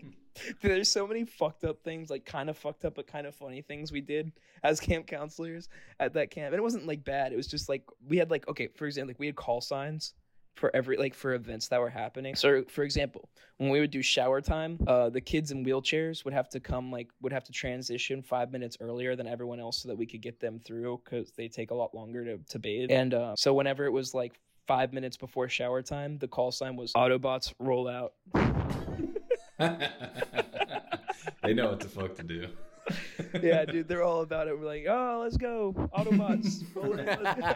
Dude, There's so many fucked up things, like kind of fucked up but kind of funny things we did as camp counselors at that camp. And it wasn't like bad. It was just like we had like okay, for example, like we had call signs for every like for events that were happening. So for example, when we would do shower time, uh, the kids in wheelchairs would have to come like would have to transition five minutes earlier than everyone else so that we could get them through because they take a lot longer to to bathe. And uh, so whenever it was like five minutes before shower time, the call sign was Autobots roll out. they know what the fuck to do. yeah, dude, they're all about it. We're like, oh, let's go, Autobots. roll in, let's go."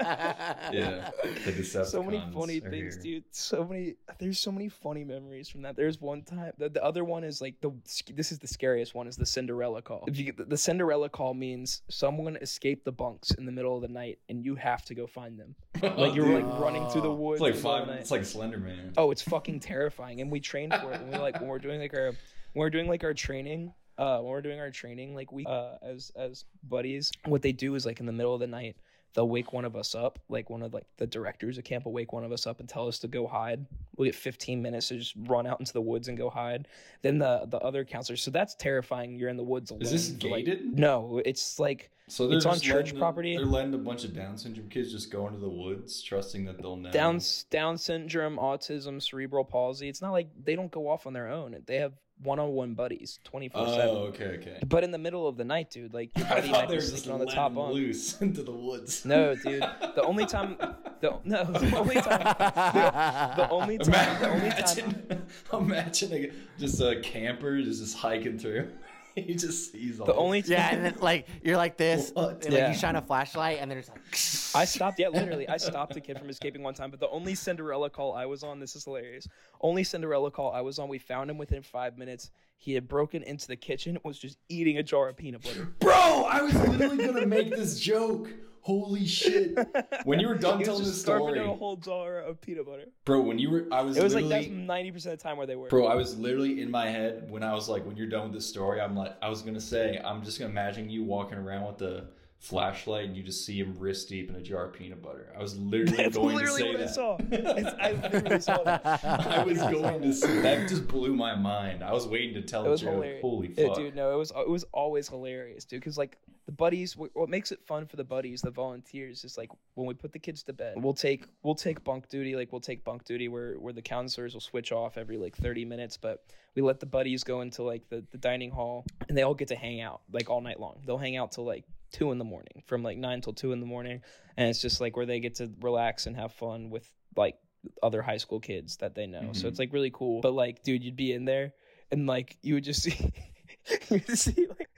yeah, the Decepticons. so many funny things, here. dude. So many. There's so many funny memories from that. There's one time. The, the other one is like the. This is the scariest one. Is the Cinderella call. If you the- the Cinderella call means someone escaped the bunks in the middle of the night and you have to go find them. Like you're like running through the Oh. woods. It's like in the middle of five. the. It's like Slenderman. Oh, it's fucking terrifying. And we train for it. When we like when we're doing like our when we're doing like our training, uh when we're doing our training like we uh as as buddies, what they do is like in the middle of the night, they'll wake one of us up, like one of like the directors of camp will wake one of us up and tell us to go hide. We'll get 15 minutes to just run out into the woods and go hide. Then the the other counselors, so that's terrifying. You're in the woods alone. Is this for, like- gated? no, it's like So It's on church letting- property. They're letting a bunch of Down syndrome kids just go into the woods, trusting that they'll know. Down Down syndrome, autism, cerebral palsy. It's not like they don't go off on their own. They have one-on-one buddies, twenty-four Oh, seven. okay, okay. But in the middle of the night, dude, like your I buddy thought might be just sleeping on the top bunk. loose into the woods. No, dude. The only time, the no, the only time, the, the only time, the only time. Imagine, imagine a, just a camper just, just hiking through. he just sees all The only time Yeah, and then like you're like this, and like Yeah. you shine a flashlight, and then it's like. I stopped. Yeah, literally, I stopped a kid from escaping one time. But the only Cinderella call I was on, this is hilarious. Only Cinderella call I was on, we found him within five minutes. He had broken into the kitchen, was just eating a jar of peanut butter. Bro, I was literally gonna make this joke. Holy shit! When you were done telling this story, a whole jar of peanut butter. bro, when you were, I was. It was like that's ninety percent of the time where they were. Bro, I was literally in my head when I was like, when you're done with this story, I'm like, I was gonna say, I'm just gonna imagine you walking around with the flashlight and you just see him wrist deep in a jar of peanut butter. I was literally That's going literally to say what I that. saw. It's- I literally saw that. I was going to say that just blew my mind. I was waiting to tell It the was joke. hilarious. Holy Yeah, fuck! dude, no, it was it was always hilarious, dude. Because like the buddies, what makes it fun for the buddies, the volunteers, is like when we put the kids to bed, we'll take we'll take bunk duty, like we'll take bunk duty where where the counselors will switch off every like thirty minutes, but we let the buddies go into like the the dining hall and they all get to hang out like all night long. They'll hang out till like two in the morning, from like nine till two in the morning, and it's just like where they get to relax and have fun with like other high school kids that they know. So Mhm. it's like really cool. But like, dude, you'd be in there and like you would just see you would see like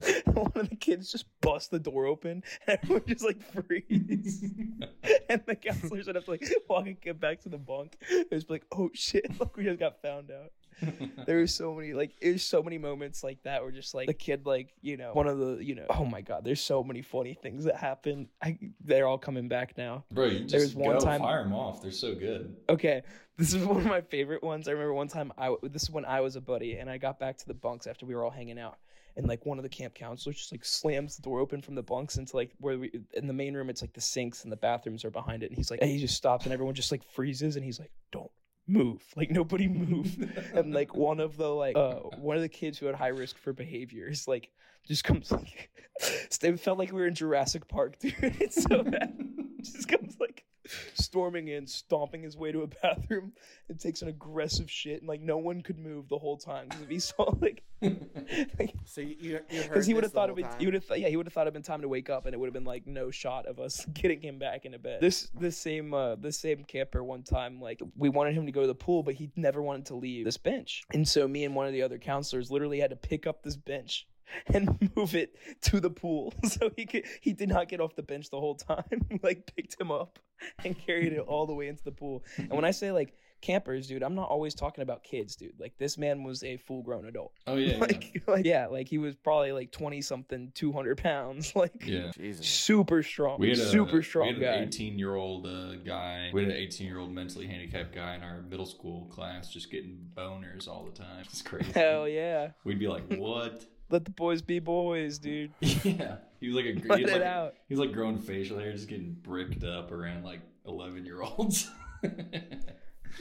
one of the kids just bust the door open and everyone just like freeze. and the counselors would have to like walk and get back to the bunk. It was like, oh shit, like we just got found out. There was so many like there's so many moments like that where just like the kid like, you know, one of the you know oh my god, there's so many funny things that happen. I they're all coming back now. Bro, you just There's one go time- fire them off. They're so good. Okay, this is one of my favorite ones. I remember one time I this is when I was a buddy and I got back to the bunks after we were all hanging out. And like one of the camp counselors just like slams the door open from the bunks into like where we in the main room. It's like the sinks and the bathrooms are behind it. And he's like, and he just stops and everyone just like freezes and he's like, "Don't move, like nobody move." and like one of the like uh one of the kids who had high risk for behaviors like just comes like it felt like we were in Jurassic Park, dude. It's so bad. just comes like storming in, stomping his way to a bathroom, and takes an aggressive shit, and like no one could move the whole time because if he saw like, like So you, you, you heard because he would have thought it would, he would have, yeah, he would have thought it'd been time to wake up, and it would have been like no shot of us getting him back into bed. This this same uh this same camper one time like we wanted him to go to the pool, but he never wanted to leave this bench, and so me and one of the other counselors literally had to pick up this bench and move it to the pool so he could he did not get off the bench the whole time We, like picked him up and carried it all the way into the pool and when i say like campers dude i'm not always talking about kids dude like this man was a full grown adult Oh yeah, like, like yeah like he was probably like 20 something 200 pounds like yeah. yeah. Jesus. super strong We had a super strong we had guy an 18 year old uh, guy. We had an 18 year old mentally handicapped guy in our middle school class, just getting boners all the time. It's crazy. hell yeah We'd be like, "What?" Let the boys be boys dude yeah, he was like a Let he was it like, out. He was like growing facial hair, just getting bricked up around like 11 year olds.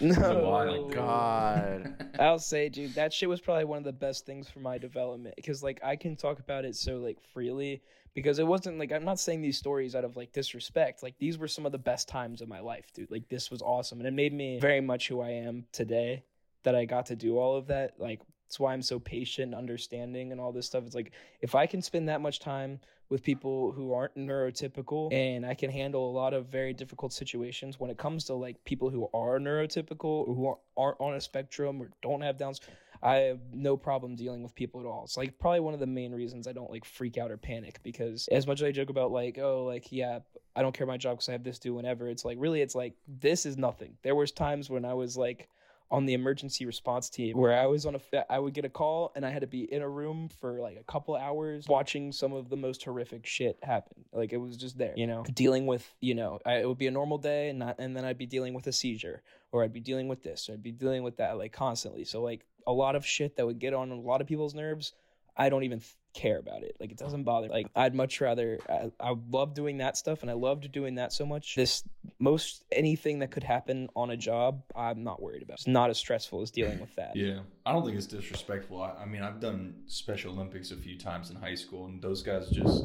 No, wild. Oh God. I'll say, dude, that shit was probably one of the best things for my development because, like, I can talk about it so like freely because it wasn't like I'm not saying these stories out of like disrespect. Like, these were some of the best times of my life, dude. Like, this was awesome, and it made me very much who I am today. That I got to do all of that. Like, that's why I'm so patient, and understanding, and all this stuff. It's like if I can spend that much time with people who aren't neurotypical and I can handle a lot of very difficult situations when it comes to like people who are neurotypical or who are, aren't on a spectrum or don't have downs. I have no problem dealing with people at all. It's like probably one of the main reasons I don't like freak out or panic because as much as I joke about like, oh, like, yeah, I don't care my job because I have this do whenever, it's like really, it's like this is nothing. There was times when I was like, on the emergency response team where I was on a I would get a call and I had to be in a room for like a couple hours watching some of the most horrific shit happen. Like it was just there, you know, dealing with, you know, I, it would be a normal day and not and then I'd be dealing with a seizure or I'd be dealing with this or I'd be dealing with that like constantly. So like a lot of shit that would get on a lot of people's nerves, I don't even care about it. Like it doesn't bother. Like I'd much rather. I, I love doing that stuff, and I loved doing that so much. This most anything that could happen on a job, I'm not worried about. It's not as stressful as dealing with that. Yeah, I don't think it's disrespectful. I, I mean, I've done Special Olympics a few times in high school, and those guys just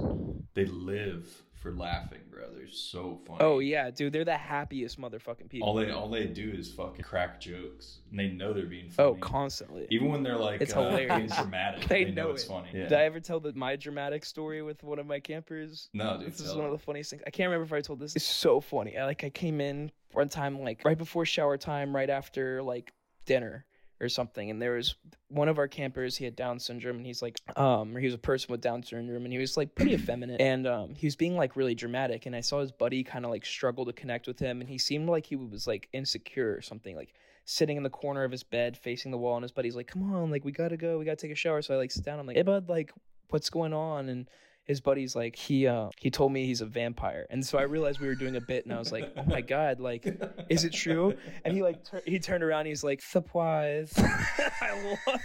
they live for laughing, bro. They're so funny. Oh yeah, dude, they're the happiest motherfucking people. All they all they do is fucking crack jokes, and they know they're being funny. oh, constantly. even when they're like It's uh, hilarious. dramatic, They they, know, know it's it. funny. Did I ever tell the, my dramatic story with one of my campers? No, dude. This is one of the funniest things. I can't remember if I told this. It's so funny. I, like I came in one time, like right before shower time, right after like dinner or something, and there was one of our campers. He had Down syndrome, and he's like, um, or he was a person with Down syndrome, and he was like pretty effeminate, and um, he was being like really dramatic. And I saw his buddy kind of like struggle to connect with him, and he seemed like he was like insecure or something, like sitting in the corner of his bed facing the wall, and his buddy's like, "Come on, like we gotta go, we gotta take a shower." So I like sit down. I'm like, "Hey, bud, like what's going on?" And his buddy's like he uh he told me he's a vampire. And so i realized we were doing a bit and i was like oh my god like is it true? And he like tur- he turned around and he's like supplies i lost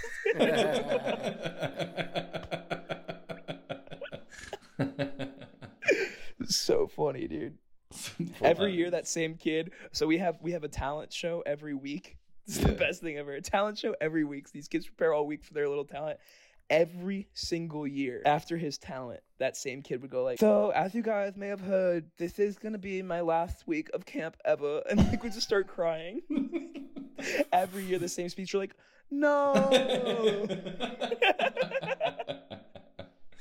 so funny dude. Every year that same kid so we have we have a talent show every week. It's the best thing ever. A talent show every week. These kids prepare all week for their little talent every single year after his talent that same kid would go like so as you guys may have heard this is gonna be my last week of camp ever. And like we just start crying. Every year the same speech you're like no.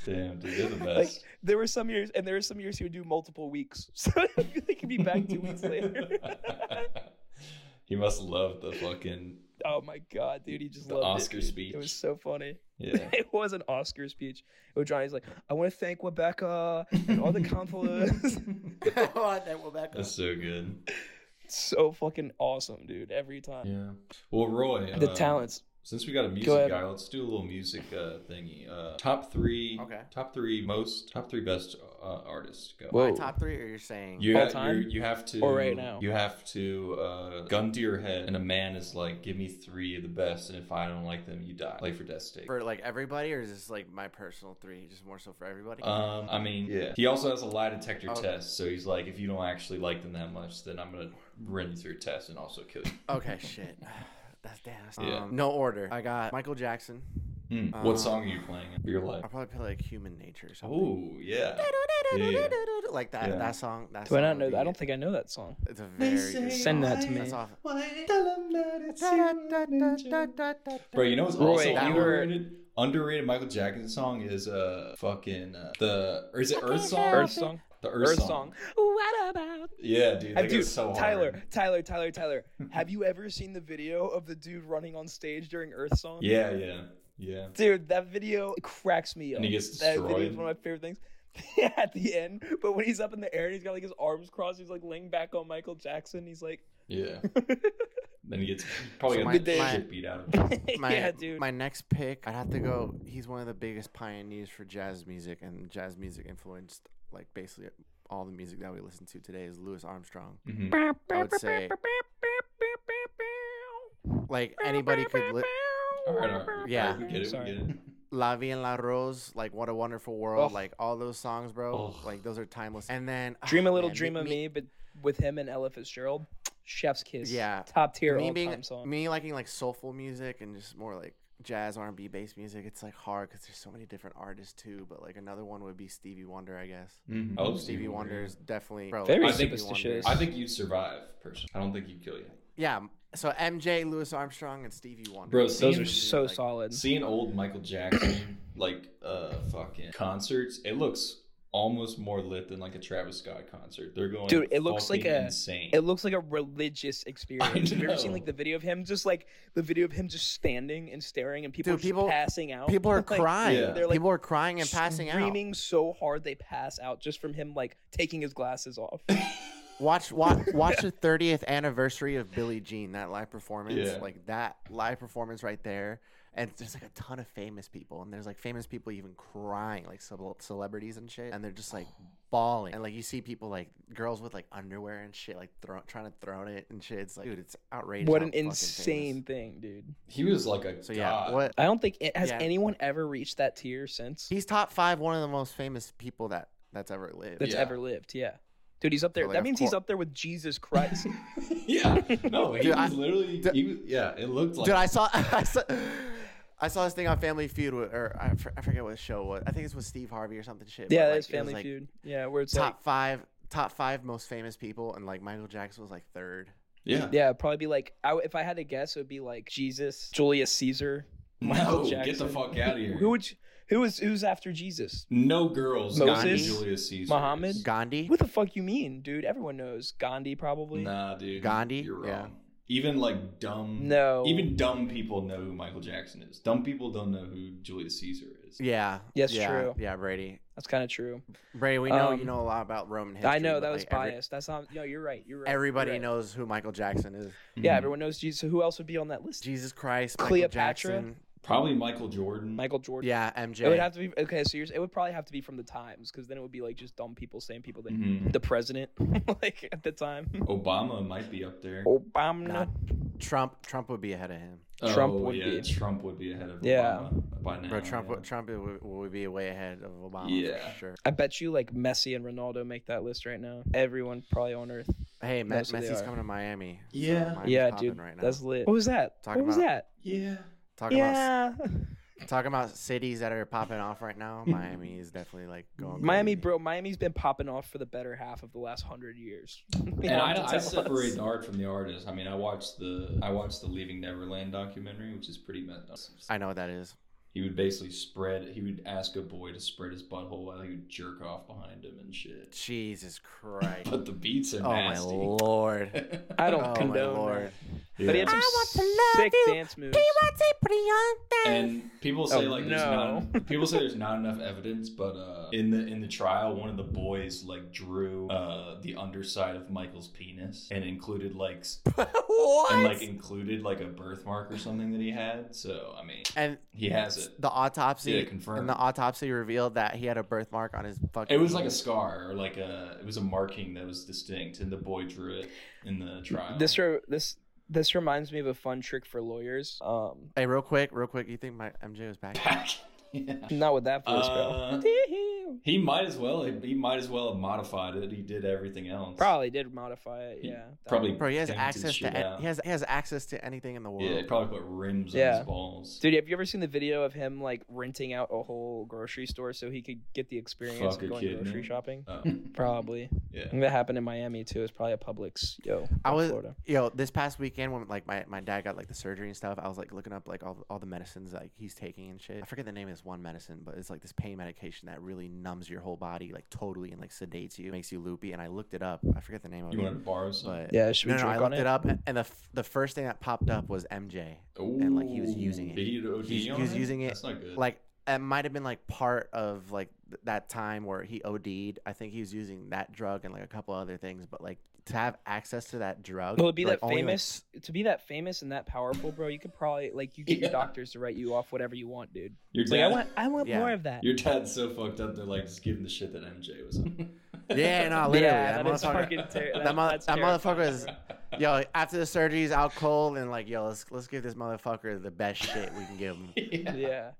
Damn, dude, they're the like there were some years and there were some years he would do multiple weeks. So he could be back two weeks later. He must love the fucking oh my god dude he just The loved Oscar it, speech. it was so funny yeah. it was an Oscar speech. It was Johnny's like, I want to thank Rebecca and all the counselors. That's so good. so fucking awesome, dude. Every time. Yeah. Well, Roy, The uh, talents. Since we got a music ahead. guy, let's do a little music uh, thingy. Uh, top three. Okay. Top three most. Top three best uh, artists. Go. Whoa. My top three, or you're saying? You, All ha- time? you're- have to. Or right now? You have to uh, gun to your head, and a man is like, "Give me three of the best, and if I don't like them, you die." Like for death stake. For like everybody, or is this like my personal three? Just more so for everybody. Um, I mean, yeah. He also has a lie detector Okay. test, so he's like, if you don't actually like them that much, then I'm gonna run you through a test and also kill you. okay, shit. That's damn. that's- Yeah. Um, no order. I got Michael Jackson. Hmm. Um, what song are you playing for your life? I'll probably play like Human Nature or something. Oh yeah. Yeah, yeah. Like that. Yeah. That song. That Do I not know? be- I don't think I know that song. It's a very good Send that to me. That's off. Bro, you know what's Roy, also you were- underrated? Underrated Michael Jackson song is uh fucking uh, the or is it Earth song? Earth song. The Earth, Earth song. song. What about? Yeah, dude, that Have, dude, goes so hard. Tyler, Tyler, Tyler, Tyler. have you ever seen the video of the dude running on stage during Earth song? Yeah, yeah, yeah. Dude, that video cracks me up. And he gets destroyed. That video is one of my favorite things. At the end, but when he's up in the air and he's got like his arms crossed, he's like laying back on Michael Jackson. He's like, Yeah. then he gets probably So gonna my- get the my- shit beat out of him. My, yeah, dude. My next pick, I'd have to go. He's one of the biggest pioneers for jazz music, and jazz music influenced like basically all the music that we listen to today is Louis Armstrong. Mhm. I would say like anybody could li- All right, all right. Yeah. we get it. Sorry. We get it. La Vie en la Rose, like What a Wonderful World, Oh. like all those songs, bro. Oh. Like those are timeless. And then Dream a ah, little man, dream me- of me- me, but with him and Ella Fitzgerald. Chef's Kiss. Yeah. Top tier me being time song. me liking like soulful music and just more like jazz R and B based music. It's like hard because there's so many different artists too. But like another one would be Stevie Wonder, I guess. Mhm. I love Stevie Wonder is definitely bro, Very I think- superstitious. I think you'd survive, personally. I don't think you'd kill you. Yeah. So MJ, Louis Armstrong, and Stevie Wonder. Bro, Those seeing- are so like, solid. Seeing old Michael Jackson like uh fucking concerts, it looks almost more lit than like a Travis Scott concert. They're going Dude, it looks like a- insane. It looks like a religious experience. Have you ever seen like the video of him just like the video of him just standing and staring and people, Dude, just people- passing out? People are Like, crying. Yeah. They're like people are crying and passing out. screaming so hard they pass out just from him like taking his glasses off. Watch watch watch the 30th anniversary of Billie Jean, that live performance. Yeah. Like that live performance right there. And there's like a ton of famous people, and there's like famous people even crying, like ce- celebrities and shit, and they're just like oh. bawling. And like you see people like girls with like underwear and shit, like throw, trying to throw it and shit. It's like, dude, it's outrageous. what an insane famous. thing, dude. he was like a So yeah, god. what I don't think it has Yeah. anyone ever reached that tier since he's top five, one of the most famous people that that's ever lived. that's Yeah. ever lived. Yeah. Dude, he's up there. So, like, that of means he's up there with Jesus Christ. yeah. No, he Dude, I- was literally Dude- he was yeah, it looked like Dude, I saw, I saw, I saw this thing on Family Feud, with, or I, f- I forget what the show was. I think it was Steve Harvey or something shit. yeah, like, that's it was, Family like, Feud. Yeah, where it's Top like five, top five most famous people, and like Michael Jackson was like third. Yeah. yeah, it'd probably be like I, w- if I had to guess, it would be like Jesus, Julius Caesar, Michael No, Jackson. get the fuck out of here. Who would you, who was who's after Jesus? no girls Moses? Gandhi, Julius Caesar. Muhammad? Gandhi. What the fuck you mean, dude? Everyone knows Gandhi probably. Nah, dude. Gandhi? You're wrong. Yeah. Even like dumb No. Even dumb people know who Michael Jackson is. Dumb people don't know who Julius Caesar is. Yeah. Yes, yeah, true. Yeah, Brady. That's kind of true. Brady, we know Um, you know a lot about Roman history. I know that was like, every- biased. That's not. No, you're right. You're right. everybody You're right. knows who Michael Jackson is. Yeah, Mhm. everyone knows Jesus. So who else would be on that list? Jesus Christ, Michael Cleopatra? Jackson. Probably Michael Jordan. Michael Jordan. Yeah, MJ. It would have to be okay. So you're, it would probably have to be from the times because then it would be like just dumb people, saying people that Mhm. the president, like at the time. Obama might be up there. Obama. Nah. Trump. Trump would be ahead of him. Trump Oh, would yeah, be. Trump would be ahead of Yeah. Obama by now. Bro, Trump. yeah. Trump would, would be way ahead of Obama. Yeah. For sure. I bet you like Messi and Ronaldo make that list right now. Everyone probably on Earth. Hey, Me- No, so they Messi's coming to Miami. Yeah. Miami's yeah, dude, Right now. that's lit. What was that? Talking what was about- that? Yeah. Talking about yeah, talking about cities that are popping off right now. Miami is definitely like going. Miami, crazy. bro. Miami's been popping off for the better half of the last hundred years. And I, I tell us. separate the art from the artist. I mean, I watched the I watched the Leaving Neverland documentary, which is pretty messed up. I know what that is. He would basically spread. He would ask a boy to spread his butthole while he would jerk off behind him and shit. Jesus Christ. But the beats are oh my lord. I don't oh my condone lord. that. But he had Yeah. some sick dance moves. And people say Oh, like there's no. not people say there's not enough evidence, but uh, in the in the trial, one of the boys like drew uh, the underside of Michael's penis and included like what? and like included like a birthmark or something that he had. So I mean, and he has it. the autopsy. Yeah, confirmed. And the autopsy revealed that he had a birthmark on his fucking. It was like a scar or like a it was a marking that was distinct, and the boy drew it in the trial. This re- this this reminds me of a fun trick for lawyers. Um, Hey, real quick, real quick. You think my MJ was back? back. yeah. not with that voice, Uh, bro. He might as well. He might as well have modified it. He did everything else. Probably did modify it. He Yeah, that probably- Bro, he has access to. an- out. He has he has access to anything in the world. Yeah, he probably put rims on his balls. Dude, have you ever seen the video of him like renting out a whole grocery store so he could get the experience Fuck of going kid, grocery man. shopping? Oh, Probably. yeah. And that happened in Miami too. It's probably a Publix. Yo, I was Florida. yo this past weekend when like my, my dad got like the surgery and stuff. I was like looking up like all all the medicines like he's taking and shit. I forget the name of this one medicine, but it's like this pain medication that really numbs your whole body like totally and like sedates you, makes you loopy. And I looked it up. I forget the name of You it. wanted to borrow some? But Yeah, should we no, no, I drink on looked it? it up, and, and the f- the first thing that popped up was MJ. and, like, he was using it. He OD he was using it, That's not good. Like it might have been like part of like th- that time where he OD'd. I think he was using that drug and like a couple other things, but like to have access to that drug. Will it be like, that only, like, famous? to be that famous and that powerful, bro, you could probably like you get your doctors to write you off whatever you want, dude. your It's like I want, I want Yeah. more of that. your dad's so fucked up. They're like just giving the shit that MJ was on. Yeah, no, literally. yeah, that that is motherfucker- fucking ter- that, that, mo- that motherfucker is yo, after the surgery, he's out cold and like, yo, let's let's give this motherfucker the best shit we can give him. yeah. Yeah.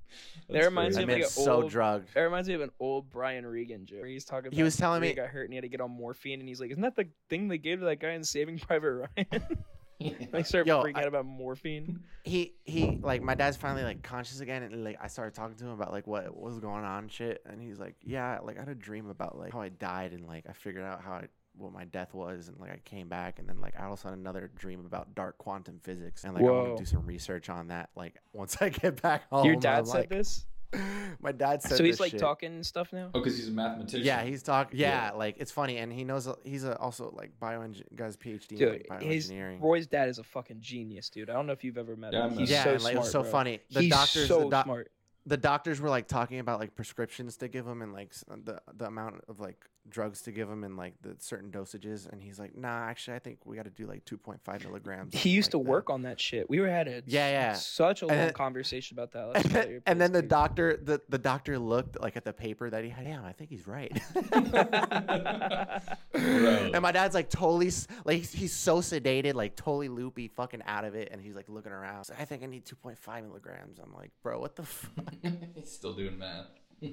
That's That reminds That me of like an so old- drugged. That reminds me of an old Brian Regan joke. Where he's talking about He was telling when me- he got hurt and he had to get on morphine, and he's like, "Isn't that the thing they gave to that guy in Saving Private Ryan?" like, start Yo, freaking I- out about morphine. he he like my dad's finally like conscious again and like I started talking to him about like what, what was going on and shit and he's like yeah like I had a dream about like how I died and like I figured out how I what my death was and like I came back and then like I also had another dream about dark quantum physics and like I want Whoa. to do some research on that like once I get back home Your I'm dad said like- this, my dad said so he's this like shit. talking and stuff now. Oh, because he's a mathematician. yeah he's talking yeah, Yeah. like it's funny and he knows he's a, also like bioeng guy's PhD in Dude, like, his Roy's dad is a fucking genius, dude. I don't know if you've ever met Yeah, him. He's yeah so and, like, smart. it was so bro. funny the He's doctors so the doc- smart. The doctors were like talking about like prescriptions to give him and like the the amount of like drugs to give him and like the certain dosages and he's like nah actually i think we got to do like 2.5 milligrams He used to like that." work on that shit. We were had a Yeah, yeah. such a long then- conversation about that. and Let's then, and then the doctor the, the doctor looked like at the paper that he had damn i think he's right and my dad's like totally like he's, he's so sedated like totally loopy fucking out of it and he's like looking around He's like, i think i need 2.5 milligrams i'm like bro what the fuck he's still doing math.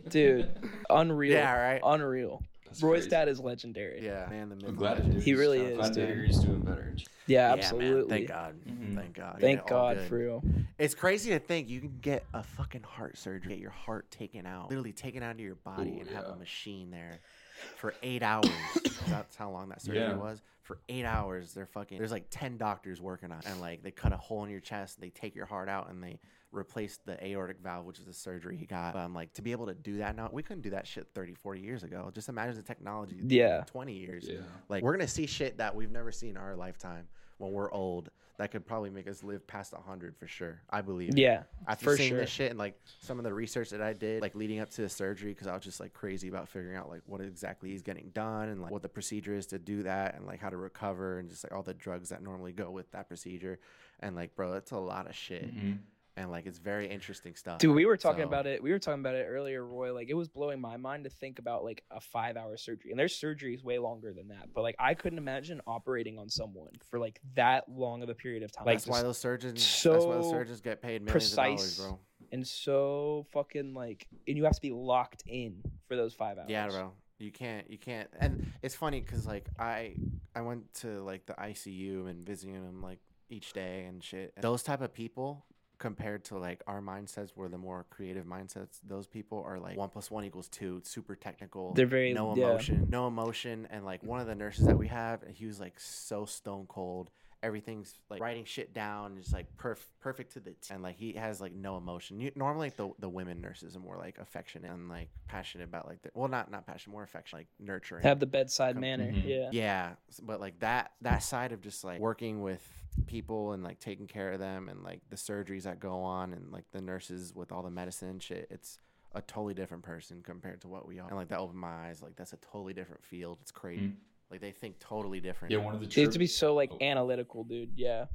dude, unreal. yeah right Unreal. That's Roy's crazy. dad is legendary. yeah man the myth I'm glad legend. He he's- really I'm is, Glad to hear he's doing better. Yeah, Yeah, man. absolutely. thank god Mhm. thank god Thank Yeah, God for real. It's crazy to think you can get a fucking heart surgery, get your heart taken out, literally taken out of your body, Ooh, and have a machine there for eight hours. That's how long that surgery Yeah. was. For eight hours, they're fucking. There's like ten doctors working on, it. and like they cut a hole in your chest, they take your heart out, and they replace the aortic valve, which is the surgery he got. But I'm like, to be able to do that now, we couldn't do that shit 30, 40 years ago. Just imagine the technology. Yeah. 20 years. Yeah. Like we're gonna see shit that we've never seen in our lifetime when we're old. That could probably make us live past hundred for sure. I believe. Yeah, After for seeing sure. this shit and like some of the research that I did, like leading up to the surgery, because I was just like crazy about figuring out like what exactly he's getting done and like what the procedure is to do that and like how to recover and just like all the drugs that normally go with that procedure. And like, bro, it's a lot of shit. Mhm. And like, it's very interesting stuff. Dude, we were talking So- about it. We were talking about it earlier, Roy. Like it was blowing my mind to think about like a five hour surgery. And their surgery is way longer than that. But like I couldn't imagine operating on someone for like that long of a period of time. That's like why those surgeons. that's why those surgeons get paid millions precise. of dollars, bro. and so fucking like and you have to be locked in for those five hours. Yeah, bro. You can't. You can't. And it's funny because like I I went to like the ICU and visiting them like each day and shit. Those type of people compared to like our mindsets were the more creative mindsets those people are like one plus one equals two super technical They're very- no yeah. emotion no emotion and like one of the nurses that we have he was like so stone cold everything's like writing shit down just like perf- perfect to the t- and like he has like no emotion you, normally like, the, the women nurses are more like affectionate and like passionate about like the, well not not passionate more affection like nurturing Have the bedside Come- manner. Mhm. Yeah. yeah but like that that side of just like working with people and like taking care of them and like the surgeries that go on and like the nurses with all the medicine and shit it's a totally different person compared to what we are and like that opened my eyes like that's a totally different field it's crazy Mm. like they think totally different Yeah, one of the They have to be so like Oh. analytical, dude. Yeah.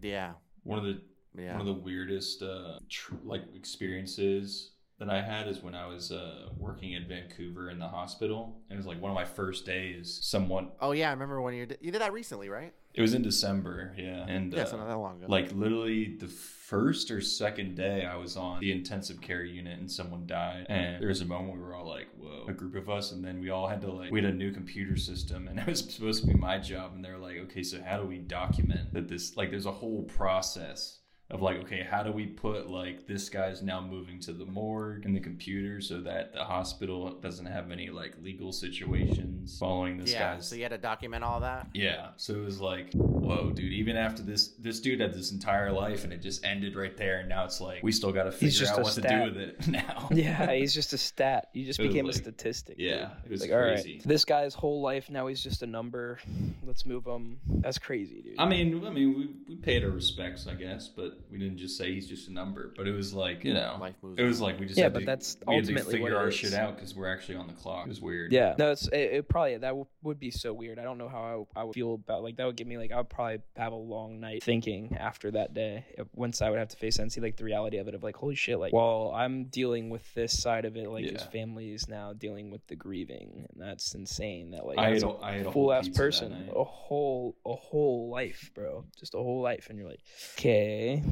yeah one of the yeah One of the weirdest uh, tr- like experiences that I had is when I was uh, working in Vancouver in the hospital. And It was like one of my first days. Someone, oh yeah i remember when you did you did that recently right it was in December, yeah, and yeah uh, not that long ago like literally the first or second day I was on the intensive care unit and someone died. And there was a moment we were all like, whoa, a group of us. And then we all had to like, we had a new computer system and it was supposed to be my job. And they were like, okay, so how do we document that this, like, there's a whole process of like, okay, how do we put like this guy's now moving to the morgue and the computer so that the hospital doesn't have any like legal situations following this yeah guy's so you had to document all that yeah, so it was like, whoa, dude. Even after this, this dude had this entire life, and it just ended right there. And now it's like we still got to figure out a what to do with it now. Yeah, he's just a stat. You just It was became a statistic. yeah, dude. it was like, all right, crazy. this guy's whole life now he's just a number. Let's move him. That's crazy, dude. I mean, I mean, we we paid our respects, I guess, but we didn't just say he's just a number, but it was like you know, Life moves it was on. like we just Yeah, had but to, that's we had to ultimately figure our is. shit out because we're actually on the clock. It was weird. Yeah, no, it's it, it probably that w- would be so weird. I don't know how I, I would feel about like that. Would give me like I would probably have a long night thinking after that day. Once I would have to face and see like the reality of it of like holy shit, like while I'm dealing with this side of it, like his family is now dealing with the grieving, and that's insane. That like I as had, a a, I had a full ass person, a whole a whole life, bro, just a whole life, and you're like, okay, Yeah.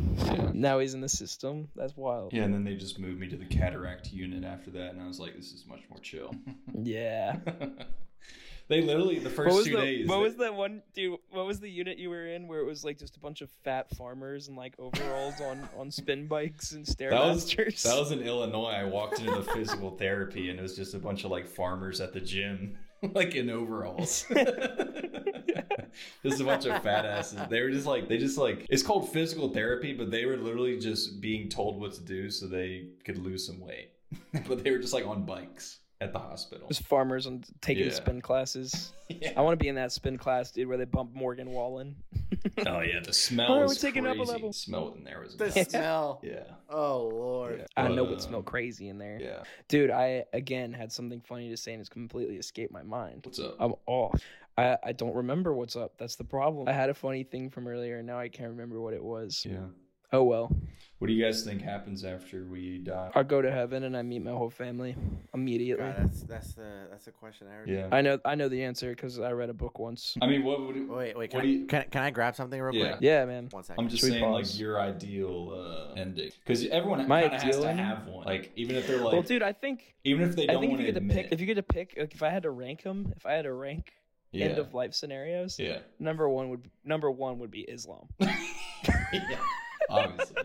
Now he's in the system. That's wild. Yeah, and then they just moved me to the cataract unit after that, and I was like, this is much more chill. Yeah. they literally the first what was two the days. what they- was that one dude? What was the unit you were in where it was like just a bunch of fat farmers and like overalls on on spin bikes and That was stairmasters? that was in Illinois. I walked into the physical therapy, and it was just a bunch of like farmers at the gym, like in overalls. Just a bunch of fat asses. They were just like they just like it's called physical therapy, but they were literally just being told what to do so they could lose some weight. but they were just like on bikes at the hospital. Just farmers and taking Yeah. spin classes. Yeah. I want to be in that spin class, dude, where they bump Morgan Wallen. Oh yeah, the smell. All right, was we're taking it up a crazy. level. The smell in there was The nuts. smell. yeah. Oh lord. yeah. I know But, it smell um, crazy in there, Yeah. dude. I again had something funny to say and it's completely escaped my mind. What's up? I'm off. I, I don't remember what's up. That's the problem. I had a funny thing from earlier, and now I can't remember what it was. yeah. Oh well. What do you guys think happens after we die? I go to heaven and I meet my whole family immediately. God, that's that's the that's a question I already. Yeah. I know I know the answer because I read a book once. I mean, what would it, Wait, wait. Can, do I, you- can, can I grab something real Yeah. quick? Yeah, man. One second. I'm just Should saying, pause? like your ideal uh, ending, because everyone My kind of has ideal to ending? have one. Like, even if they're like, well, dude, I think even if they I don't think if want you to get to admit, pick, if you get to pick, like, if I had to rank them, if I had to rank yeah, end of life scenarios, yeah, number one would number one would be Islam. yeah, obviously.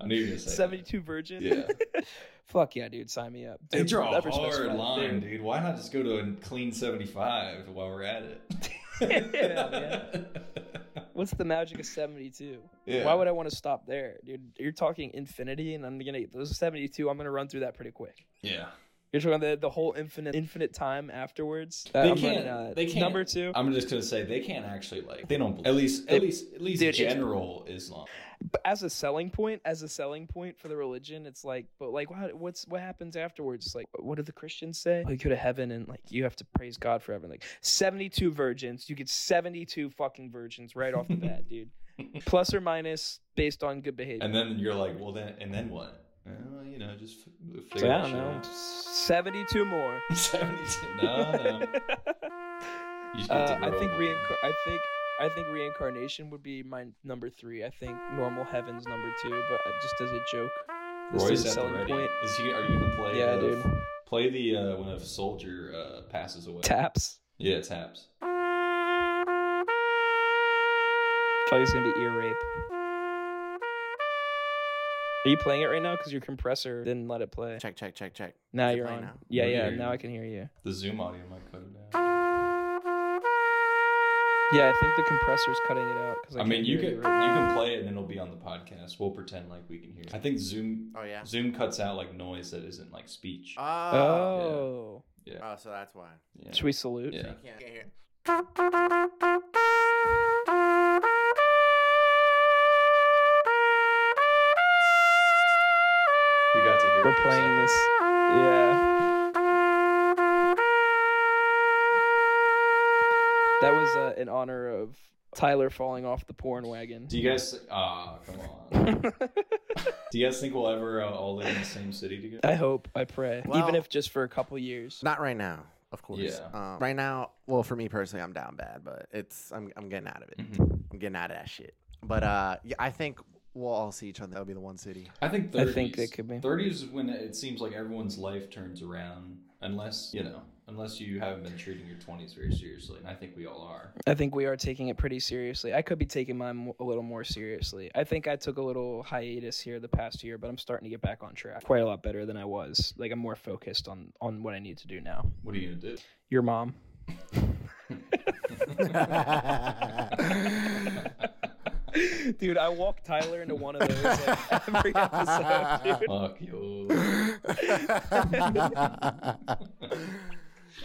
I knew you were gonna say that. Seventy-two virgin. Yeah. Fuck yeah, dude, sign me up. They Dude, draw a hard line, dude. Why not just go to a clean 75 while we're at it? Yeah, man. What's the magic of seventy-two? Yeah. Why would I want to stop there, dude? You're talking infinity, and I'm gonna those seventy-two. I'm gonna run through that pretty quick. Yeah. You're talking the the whole infinite infinite time afterwards. Uh, They I'm can't. running, uh, they can't. Number two. I'm just gonna say they can't actually like. They don't. Believe, At least. They- At least. At least dude, it's- general Islam. But as a selling point, as a selling point for the religion, it's like, but like, what, what's what happens afterwards? It's like, what do the Christians say? Oh, you go to heaven and like you have to praise God forever. Like seventy-two virgins, you get seventy-two fucking virgins right off the bat, dude. Plus or minus based on good behavior. And then you're like, well, then, and then what? Well, you know, just figure I that don't know, out. seventy-two more. 72. No, no. You Uh, I think reincar- I think I think reincarnation would be my number three. I think normal heaven's number two, but uh, just as a joke. This Roy's is a the selling ready. point. Is he? Are you gonna play? Yeah, the, dude. Play the uh, when a soldier uh, passes away. Taps. Yeah, taps. Probably it's gonna be ear rape. Are you playing it right now? Because your compressor didn't let it play. Check, check, check, check. Now Is it you're playing on. now? Yeah, We yeah. hear Now. I can hear you. The Zoom audio might cut it out. Yeah, I think the compressor's cutting it out. Cause I, I mean, can't you hear can right you now. can play it and then it'll be on the podcast. We'll pretend like we can hear. it. I think Zoom Oh yeah. Zoom cuts out like noise that isn't like speech. Oh. Oh. yeah, Oh, so that's why. yeah. Should we salute? Yeah. You can't, can't hear. We're it for a playing this. Yeah. That was uh, in honor of Tyler falling off the porn wagon. Do you guys? Ah, come on. Do you guys think we'll ever uh, all live in the same city together? I hope, I pray, Well- even if just for a couple years. Not right now, of course. Yeah. Um, right now, well, for me personally, I'm down bad, but it's I'm I'm getting out of it. Mhm. I'm getting out of that shit. But uh, yeah, I think we'll all see each other. That'll be the one city. I think 30s. I think it could be. 30s is when it seems like everyone's life turns around, unless you know, unless you haven't been treating your 20s very seriously, and I think we all are. I think we are taking it pretty seriously. I could be taking mine a little more seriously. I think I took a little hiatus here the past year, but I'm starting to get back on track. Quite a lot better than I was. Like I'm more focused on on what I need to do now. What are you gonna do? Your mom. Dude, I walk Tyler into one of those like, every episode, dude. Fuck you.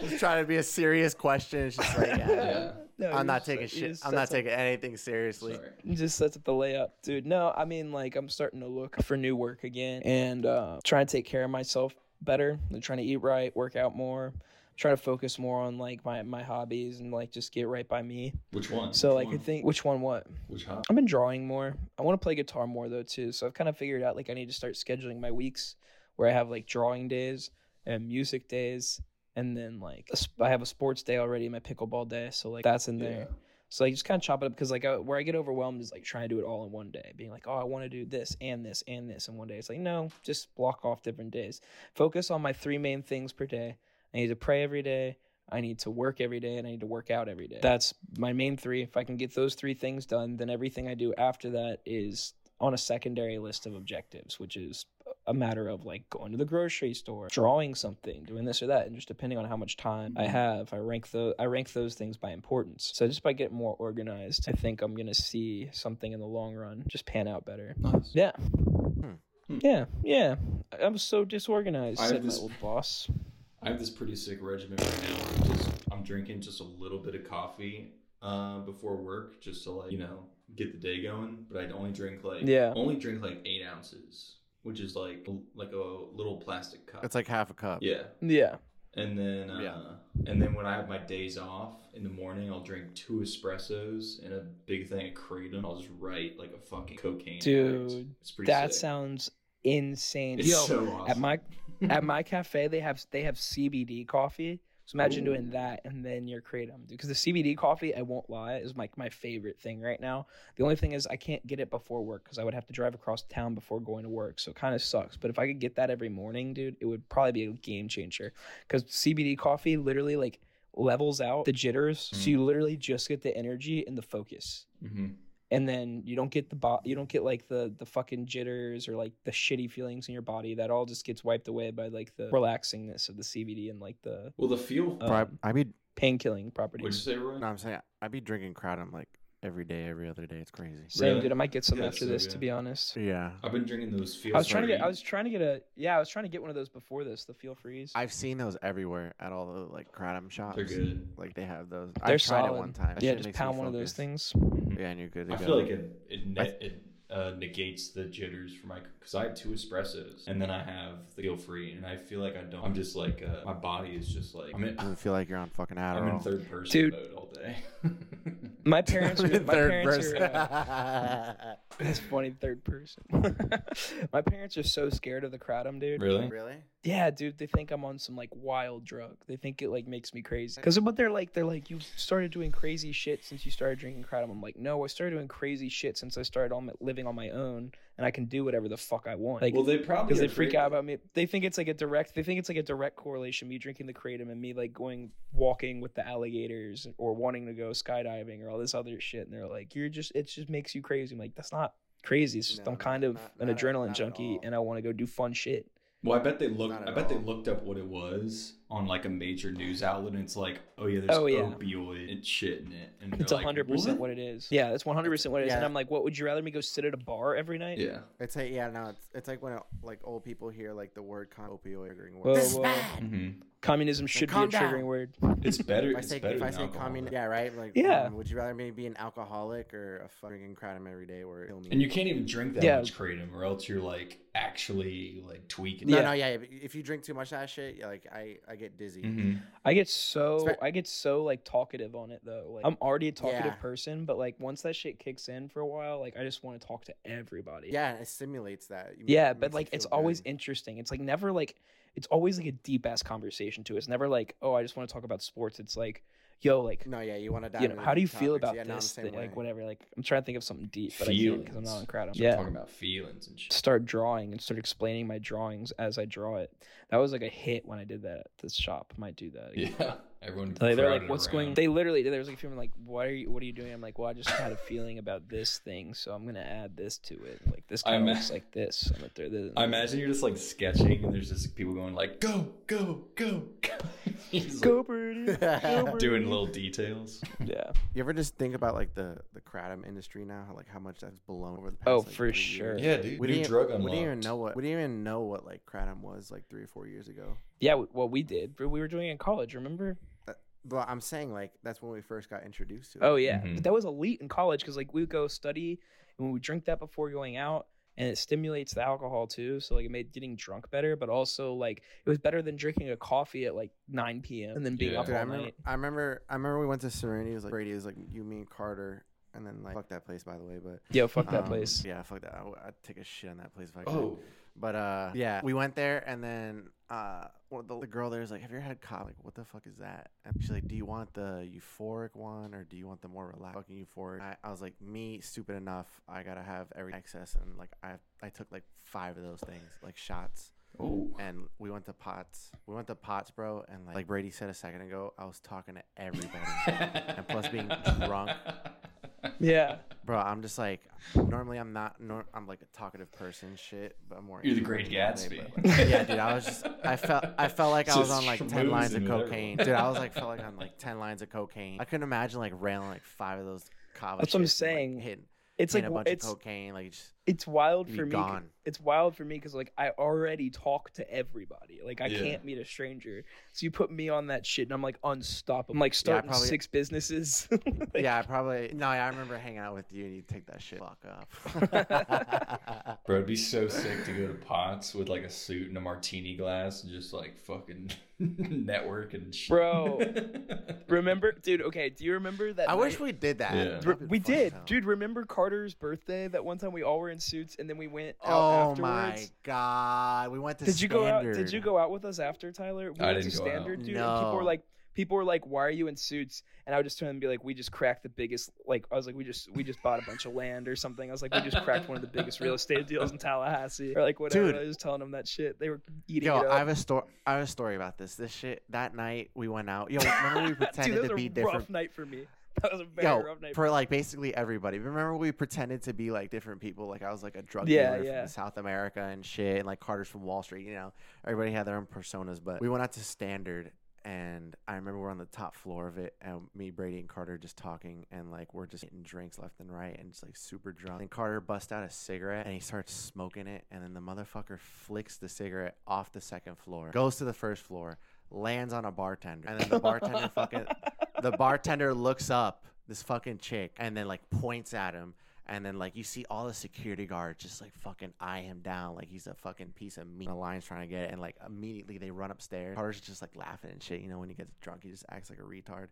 Just trying to be a serious question. It's just like, yeah, Yeah. No, I'm not taking shit. I'm not sets up- taking anything seriously. Sorry. He just sets up the layup, dude. No, I mean like I'm starting to look for new work again and uh, trying to take care of myself better. I'm trying to eat right, work out more, trying to focus more on like my my hobbies and like just get right by me. Which one? So Which like I think which one what? Which hobby? I've been drawing more. I want to play guitar more though too. So I've kind of figured out like I need to start scheduling my weeks where I have like drawing days and music days and then like a I have a sports day already, my pickleball day. So like that's in there. So like just kind of chop it up because like I, where I get overwhelmed is like trying to do it all in one day, being like, oh, I want to do this and this and this in one day. It's like no, just block off different days. Focus on my three main things per day. I need to pray every day. I need to work every day and I need to work out every day. That's my main three. If I can get those three things done, then everything I do after that is on a secondary list of objectives, which is a matter of like going to the grocery store, drawing something, doing this or that, and just depending on how much time I have, I rank the I rank those things by importance. So just by getting more organized, I think I'm gonna see something in the long run just pan out better. Nice. Yeah. Hmm. Yeah, yeah. I'm so disorganized, I said my old boss. I have this pretty sick regimen right now. I'm, just, I'm drinking just a little bit of coffee uh, before work, just to like you know get the day going. But I only drink like Yeah. only drink like eight ounces, which is like like a little plastic cup. It's like half a cup. yeah, Yeah. and then uh, Yeah. and then when I have my days off in the morning, I'll drink two espressos and a big thing of kratom. I'll just write like a fucking cocaine. Dude, it's pretty. That sick. sounds insane. It's Yo, so awesome. at my at my cafe they have they have CBD coffee. So imagine doing that and then your kratom, because the CBD coffee, I won't lie, is like my favorite thing right now. The only thing is I can't get it before work because I would have to drive across town before going to work, so it kind of sucks. But if I could get that every morning, dude, it would probably be a game changer. Because CBD coffee literally like levels out the jitters, so Mm. you literally just get the energy and the focus hmm and then you don't get the bo- you don't get like the the fucking jitters or like the shitty feelings in your body that all just gets wiped away by like the relaxingness of the CBD and like the Well, the feel. Uh, Bro, I, I be pain killing What'd you properties. say, Roy? no, I'm saying I'd be drinking kratom like every day, every other day. It's crazy. Same, Really? dude. I might get some Yeah, after so this, good. to be honest. Yeah. I've been drinking those feels. I was trying to get. I was trying to get a. Yeah, I was trying to get one of those before this. The Feel Freeze. I've seen those everywhere at all the like kratom shops. They're good. Like they have those. They're I've tried solid. it one time. That yeah, shit just makes pound one of those things. Yeah, and you're good to I go. feel like it it, I ne- it uh, negates the jitters for my because I have two espressos and then I have the feel free and I feel like I don't. I'm just like uh, my body is just like I'm in, doesn't feel like you're on fucking Adderall. I'm in third person Dude. mode all day. My parents are. My Third parents person. are. Uh, that's funny. Third person. my parents are so scared of the kratom, dude. really? really? Yeah, dude, they think I'm on some like wild drug. They think it like makes me crazy. Cause what they're like, they're like, you started doing crazy shit since you started drinking kratom. I'm like, no, I started doing crazy shit since I started on my, living on my own, and I can do whatever the fuck I want. Like, Well, they probably because they freak out about me. They think it's like a direct. They think it's like a direct correlation. Me drinking the kratom and me like going walking with the alligators or wanting to go skydiving or all this other shit. And they're like, you're just. It just makes you crazy. I'm like, that's not crazy. It's just No, I'm no, kind of not- an not adrenaline not junkie and I want to go do fun shit. Well, I bet they look. Not I at bet they looked up what it was on like a major news outlet, and it's like, oh yeah, there's Oh, yeah. opioid and shit in it, and It's they're like, hundred percent "What?" what it is. Yeah, that's one hundred percent what it is. And. I'm like, what would you rather me go sit at a bar every night? Yeah. It's like yeah, no, it's it's like when like old people hear like the word con- opioid triggering Whoa, word. whoa. hmm Communism should be a triggering down. word. It's better. If I say better if I say alcohol. yeah, right. Like Yeah. um, would you rather maybe be an alcoholic or a fucking kratom every day where it'll me? And you can't even drink that Yeah. much kratom, or else you're like actually like tweaking. no, Yeah. no, yeah. If, if you drink too much of that shit, like I I get dizzy. hmm I get so I get so like talkative on it though. Like I'm already a talkative Yeah. person, but like once that shit kicks in for a while, like I just want to talk to everybody. Yeah, it stimulates that. You- Yeah, it but like it's feel always interesting. It's like never like it's always like a deep ass conversation too. It's never like, oh, I just want to talk about sports. It's like, yo, like No, yeah, you want to dive you know, how do you deep feel about yeah, no, I'm the this? same thing? Like whatever. Like I'm trying to think of something deep, but I can't because I'm not in Feelings. kratom. Start Yeah. talking about feelings and shit. start drawing and start explaining my drawings as I draw it. That was like a hit when I did that at the shop. Might do that. Again. Yeah, everyone. Like, they're like, "What's around. going?" They literally, there was like a feeling like, "What are you? What are you doing?" I'm like, "Well, I just had a feeling about this thing, so I'm gonna add this to it. Like this I kind of looks like this. I'm gonna throw this." I imagine you're just like sketching, and there's just people going like, "Go, go, go, go." He's Go like, birdie. Go birdie. doing little details. Yeah. You ever just think about like the the kratom industry now, how, like how much that's blown over the past? Oh, like, for sure. years? Yeah, dude. We New didn't, drug we didn't even know what we didn't even know what like kratom was like three or four years ago. Yeah. w- Well, we did. We were doing it in college. Remember? But I'm saying like that's when we first got introduced to it. Oh yeah. Mhm. But that was elite in college because like we would go study and we would drink that before going out. And it stimulates the alcohol too, so like it made getting drunk better, but also like it was better than drinking a coffee at like 9 p.m. and then being Yeah. up Dude, I all remember, night. I remember, I remember we went to Serenity. It was like Brady. It was like you, mean Carter, and then like fuck that place, by the way. But yeah, fuck that um, place. Yeah, fuck that. I, I'd take a shit on that place if I could. Oh, But uh, yeah, we went there, and then uh, the, the girl there was like, "Have you ever had coffee? Like, what the fuck is that?" And she's like, "Do you want the euphoric one, or do you want the more relaxed fucking euphoric?" I, I was like, "Me, stupid enough. I gotta have every excess." And like, I I took like five of those things, like shots. oh. And we went to Pots. We went to Pots, bro. And like, like Brady said a second ago, I was talking to everybody. and plus being drunk. Yeah. Bro, I'm just like normally I'm not nor- I'm like a talkative person shit, but I'm more You're the Great today, Gatsby. but, like, yeah, dude, I was just I felt I felt like I was on like 10 lines of schmoozing with everyone. cocaine. Dude, I was like felt like on like 10 lines of cocaine. I couldn't imagine like railing like five of those kava That's what I'm shits and, like, saying. hitting, It's like hitting a w- bunch it's of cocaine like just it's wild for me. gone. It's wild for me because like I already talk to everybody. Like I Yeah. can't meet a stranger. So you put me on that shit, and I'm like unstoppable. I'm like starting probably- six businesses. Like, yeah, I probably no. Yeah, I remember hanging out with you and you take that shit fuck up. Bro, it'd be so sick to go to Pots with like a suit and a martini glass and just like fucking network and shit. Bro. Remember, dude? Okay, do you remember that? I wish we did that. Yeah. Re- we did, hell. dude. Remember Carter's birthday? That one time we all were in suits, and then we went out Oh afterwards. my god, we went to. Did you go out? Did you go out with us after Tyler? We I went didn't to go out. Standard, dude. And people were like, people were like, "Why are you in suits?" And I would just turn and be like, "We just cracked the biggest." Like I was like, "We just we just bought a bunch of land or something." I was like, "We just cracked one of the biggest real estate deals in Tallahassee," or like whatever. Dude. I was telling them that shit. They were eating Yo, it up. I have a story. I have a story about this. This shit that night we went out. Yo, remember we dude, pretended that was to a be rough night for me. That was a very Yo, rough night. for like basically everybody. Remember we pretended to be like different people. Like I was like a drug Yeah, dealer yeah. from South America and shit, and like Carter's from Wall Street. You know, everybody had their own personas. But we went out to Standard, and I remember we're on the top floor of it, and me, Brady, and Carter just talking, and like we're just getting drinks left and right, and just like super drunk. And Carter busts out a cigarette, and he starts smoking it, and then the motherfucker flicks the cigarette off the second floor, goes to the first floor, lands on a bartender, and then the bartender fucking the bartender looks up this fucking chick and then like points at him and then like you see all the security guards just like fucking eye him down like he's a fucking piece of meat. The lion's trying to get it and like immediately they run upstairs. Carter's just like laughing and shit. You know when he gets drunk he just acts like a retard.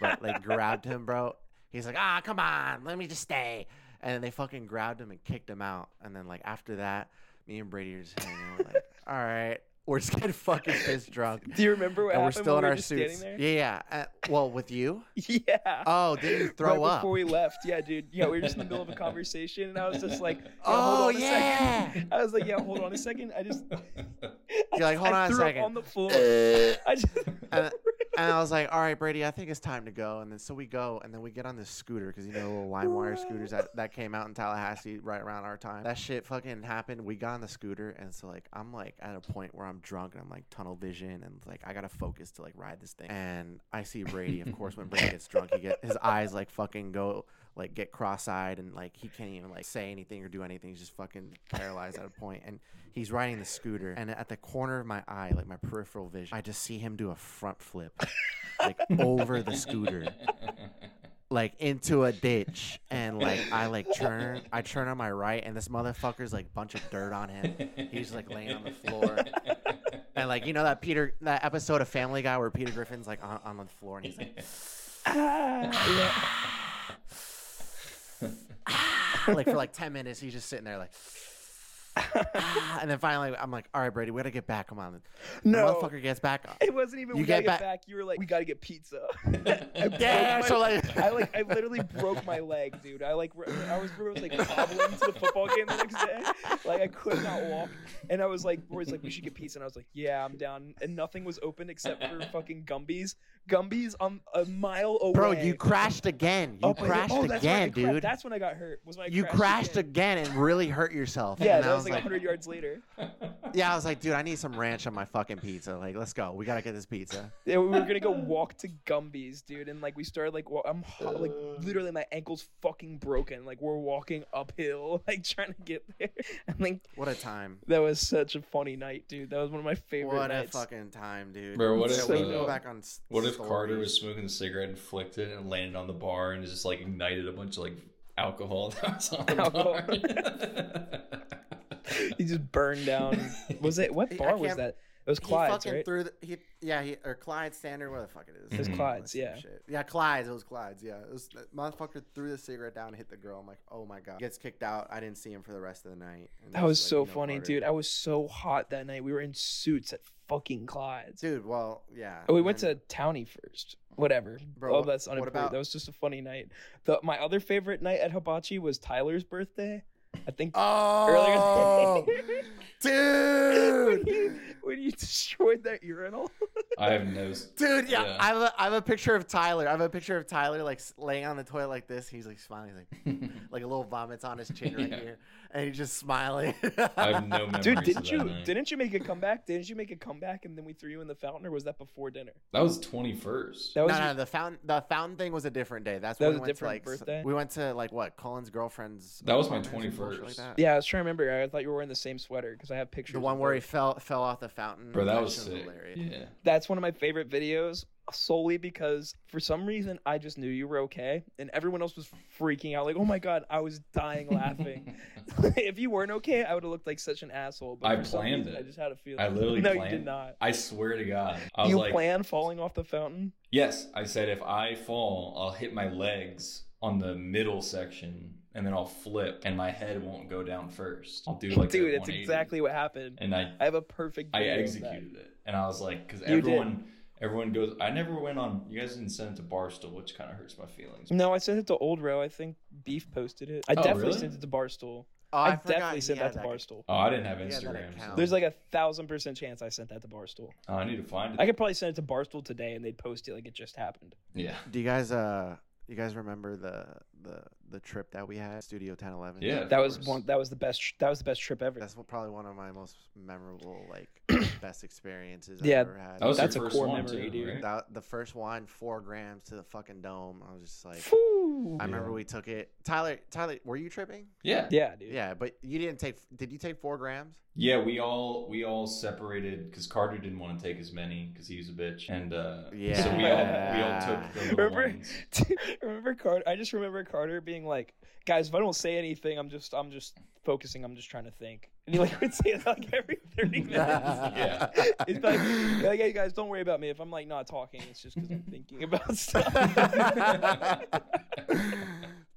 But like grabbed him, bro. He's like, ah, come on, let me just stay. And then they fucking grabbed him and kicked him out. And then like after that, me and Brady are just hanging. We're like, all right, we're just getting fucking pissed drunk. Do you remember what And we're still when in we were our suits. Yeah, yeah. Uh, well, with you? Yeah. Oh, did you throw right up? before we left. Yeah, dude. Yeah, we were just in the middle of a conversation, and I was just like, yeah, Oh, on a yeah. I was like, yeah, hold on a second. I just, You're like, hold I on a second. on the floor. I just, and I was like, all right, Brady, I think it's time to go. And then so we go, and then we get on this scooter because you know the little LimeWire scooters that, that came out in Tallahassee right around our time. That shit fucking happened. We got on the scooter, and so like I'm like at a point where I'm drunk and I'm like tunnel vision, and like I gotta focus to like ride this thing. And I see Brady. Of course, when Brady gets drunk, he get his eyes like fucking go like get cross-eyed and like he can't even like say anything or do anything. He's just fucking paralyzed at a point. And he's riding the scooter, and at the corner of my eye, like my peripheral vision, I just see him do a front flip, like over the scooter, like into a ditch. And like I like turn, I turn on my right, and this motherfucker's like bunch of dirt on him. He's like laying on the floor. And like you know that Peter that episode of Family Guy where Peter Griffin's like on, on the floor and he's like ah, like for like 10 minutes he's just sitting there like and then finally i'm like all right brady we gotta get back come on the No. motherfucker gets back It wasn't even. You we gotta get get back- back. You were like, we gotta get pizza. I broke yeah my- so like I like I literally broke my leg, dude. I like r- I was, I was like hobbling to the football game the next day. Like I could not walk, and I was like, Roy's like, we should get pizza, and I was like, yeah, I'm down. And nothing was open except for fucking Gumby's. Gumby's on a mile away. bro you crashed again you Oh, crashed Oh, that's when I again cra- dude That's when I got hurt. Was when I you crashed again. and really hurt yourself Yeah, and that I was like, like- 100 yards later. Yeah, I was like, dude, I need some ranch on my fucking pizza. Like, let's go. We gotta get this pizza. Yeah, we were gonna go walk to Gumby's, dude, and like we started like wa- I'm ho- like Uh. literally my ankle's fucking broken. Like we're walking uphill, like trying to get there. And like What a time. that was such a funny night, dude. That was one of my favorite What a fucking time, dude. Bro, what if, we uh, go back on s- What if Carter was smoking a cigarette and flicked it and landed on the bar and just like ignited a bunch of like alcohol that was on the Alcohol. bar? He just burned down. Was it what bar was that? It was Clyde's, He Clyde's, fucking right? threw the he yeah he or Clyde Standard where the fuck it is. It was Mhm. Clyde's, yeah. shit. Yeah, Clyde's. It was Clyde's. Yeah, it was that motherfucker threw the cigarette down, and hit the girl. I'm like, oh my god. Gets kicked out. I didn't see him for the rest of the night. And That it's was like, so you know, funny, Carter- dude. I was so hot that night. We were in suits at fucking Clyde's. Dude, well, yeah. Oh, we went and- to Townie first. Whatever. Bro, oh, that's what unimportant. about- That was just a funny night. The my other favorite night at Hibachi was Tyler's birthday. I think Oh, earlier. when, dude. you, when you destroyed that urinal. I have no. Dude, yeah, Yeah. I, have a, I have a picture of Tyler. I have a picture of Tyler like laying on the toilet like this. He's like smiling, like like a little vomits on his chin right Yeah. here, and he's just smiling. I have no memories. Dude, didn't that you night. didn't you make a comeback? Didn't you make a comeback and then we threw you in the fountain, or was that before dinner? That was twenty first. That No, was no, your- the fountain the fountain thing was a different day. That's That when was we a went different to like birthday? we went to like what Colin's girlfriend's. That was my apartment or some bullshit 21st. that. yeah. I was trying to remember. I thought you were wearing the same sweater because I have pictures. the one of where he fell fell off the fountain. Bro, that was shit sick. hilarious. Yeah. That's one of my favorite videos solely because for some reason I just knew you were okay and everyone else was freaking out like, "Oh my god, I was dying laughing." if you weren't okay, I would have looked like such an asshole. But I planned reason, it. I just had a feeling. I literally no, planned. you did not. I swear to God. I was You like, planned falling off the fountain? yes. I said if I fall, I'll hit my legs on the middle section, and then I'll flip, and my head won't go down first. I'll do like Dude, that's exactly what happened. And I I have a perfect. I video of that. executed it, and I was like, did. everyone everyone goes. I never went on. You guys didn't send it to Barstool, which kind of hurts my feelings. No, I sent it to Old Row. I think Beef posted it. I Oh, definitely really? sent it to Barstool. Oh, I, I, definitely sent that to Barstool. Oh, I didn't have He Instagram. so- There's like a thousand percent chance I sent that to Barstool. Oh, I need to find it. I could probably send it to Barstool today and they'd post it like it just happened. yeah. Do you guys uh you guys remember the the the trip that we had Studio 1011? Yeah. That was one. That was the best. That was the best trip ever. That's probably one of my most memorable like best experiences Yeah, I've ever had. That was That's a first core one memory, too, dude. right? That- the first one, four grams to the fucking dome. I was just like, Phew. I remember Yeah. we took it. Tyler, Tyler, were you tripping? Yeah. Yeah, dude. Yeah, but you didn't take. Did you take four grams? Yeah, we all we all separated because Carter didn't want to take as many because he was a bitch, and uh, so we all we all took the Remember- ones. remember Carter? I just remember Carter being like, "Guys, if I don't say anything, I'm just, I'm just focusing. I'm just trying to think." And he like would say that like every thirty minutes. Yeah. It's like, like, hey guys, don't worry about me. If I'm like not talking, it's just because I'm thinking about stuff.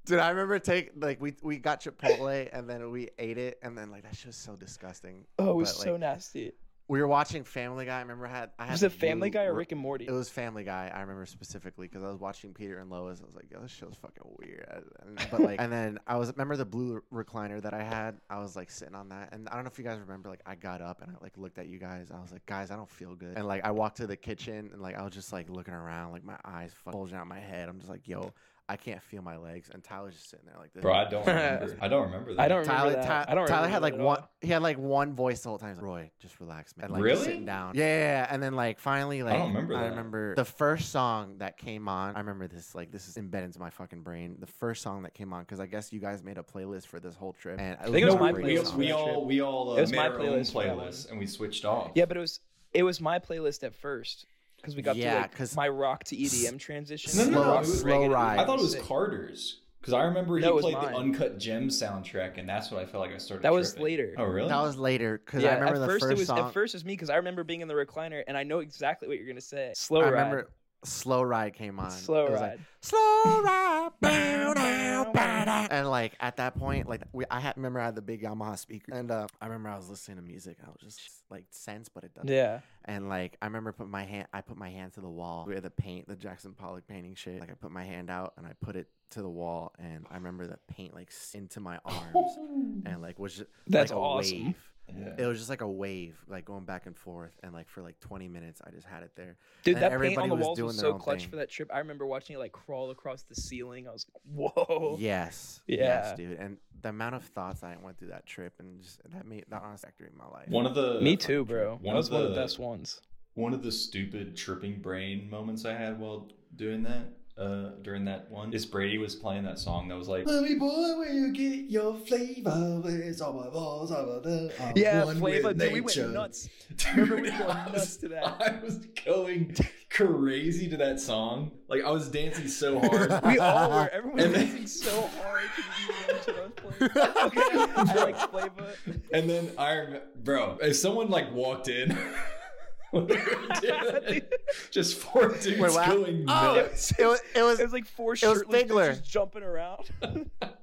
Dude, I remember take like we we got Chipotle and then we ate it and then like that shit was so disgusting. oh, it was But, so like, nasty. We were watching Family Guy. I remember I had I had Was it Family Guy or Rick and Morty? It was Family Guy. I remember specifically because I was watching Peter and Lois. I was like, "Yo, this show's fucking weird." And, but like, and then I was remember the blue recliner that I had. I was like sitting on that, and I don't know if you guys remember. Like, I got up and I like looked at you guys. I was like, "Guys, I don't feel good." And like, I walked to the kitchen and like I was just like looking around, like my eyes bulging out my head. I'm just like, "Yo." I can't feel my legs, and Tyler's just sitting there like this. Bro, I don't remember. I don't remember that. I don't Tyler, remember that. Ty- I don't Tyler had like one. He had like one voice the whole time. Like, Roy, just relax, man. And, like, Really? sitting down. Yeah, yeah, yeah. And then like finally, like don't remember I that. remember the first song that came on. I remember this. Like this is embedded into my fucking brain. The first song that came on because I guess you guys made a playlist for this whole trip. And I think it was No, my we, playlist we, we all we all uh, It was made my our own playlist for that one. playlist and we switched off. Yeah, but it was it was my playlist at first because we got Yeah, to like 'cause- my rock to EDM transition. No, no, no, Slow- was- slow ride. I thought it was Carter's because I remember he No, it was played the. Uncut Gem soundtrack, and that's what I felt like I started. That was later. Oh, really? that was later because Yeah, I remember at the first, first it was song. at first it was me because I remember being in the recliner and I know exactly what you're gonna say. Slow I ride. remember Slow Ride came on. Slow It was ride. like, Slow ride, bow, down, bow, and like at that point, like we, I had remember I had the big Yamaha speaker, and uh, I remember I was listening to music. I was just like sense, but it doesn't. yeah. And like I remember putting my hand, I put my hand to the wall where the paint, the Jackson Pollock painting shit. Like I put my hand out and I put it to the wall, and I remember the paint like into my arms, and like was just That's like a wave. Yeah. It was just like a wave, like going back and forth, and like for like 20 minutes, I just had it there. Dude, And that paint on the was walls doing was so clutch thing. for that trip. I remember watching it like crawl across the ceiling. I was like, whoa. Yes, Yeah. yes, dude. And the amount of thoughts I went through that trip, and just that made that honest factor in my life. One of the Me too, bro. One that was of one of the the- best ones. One of the stupid tripping brain moments I had while doing that, uh, during that one, is Brady was playing that song that was like, "Let me boy, where you get your flavor? It's all my balls, all my the, I'm Yeah, one Flavor. with Dude, we went nuts. Dude, Remember we were I going nuts to that. I was going crazy to that song. Like I was dancing so hard. We all were. Everyone was then- dancing so hard to the music I was playing. Okay, I like Flavor. And then I, rem- bro, if someone like walked in, just four dudes Wait, what? going Oh, nuts. it was it was It was like four was shirtless Figler. bitches jumping around.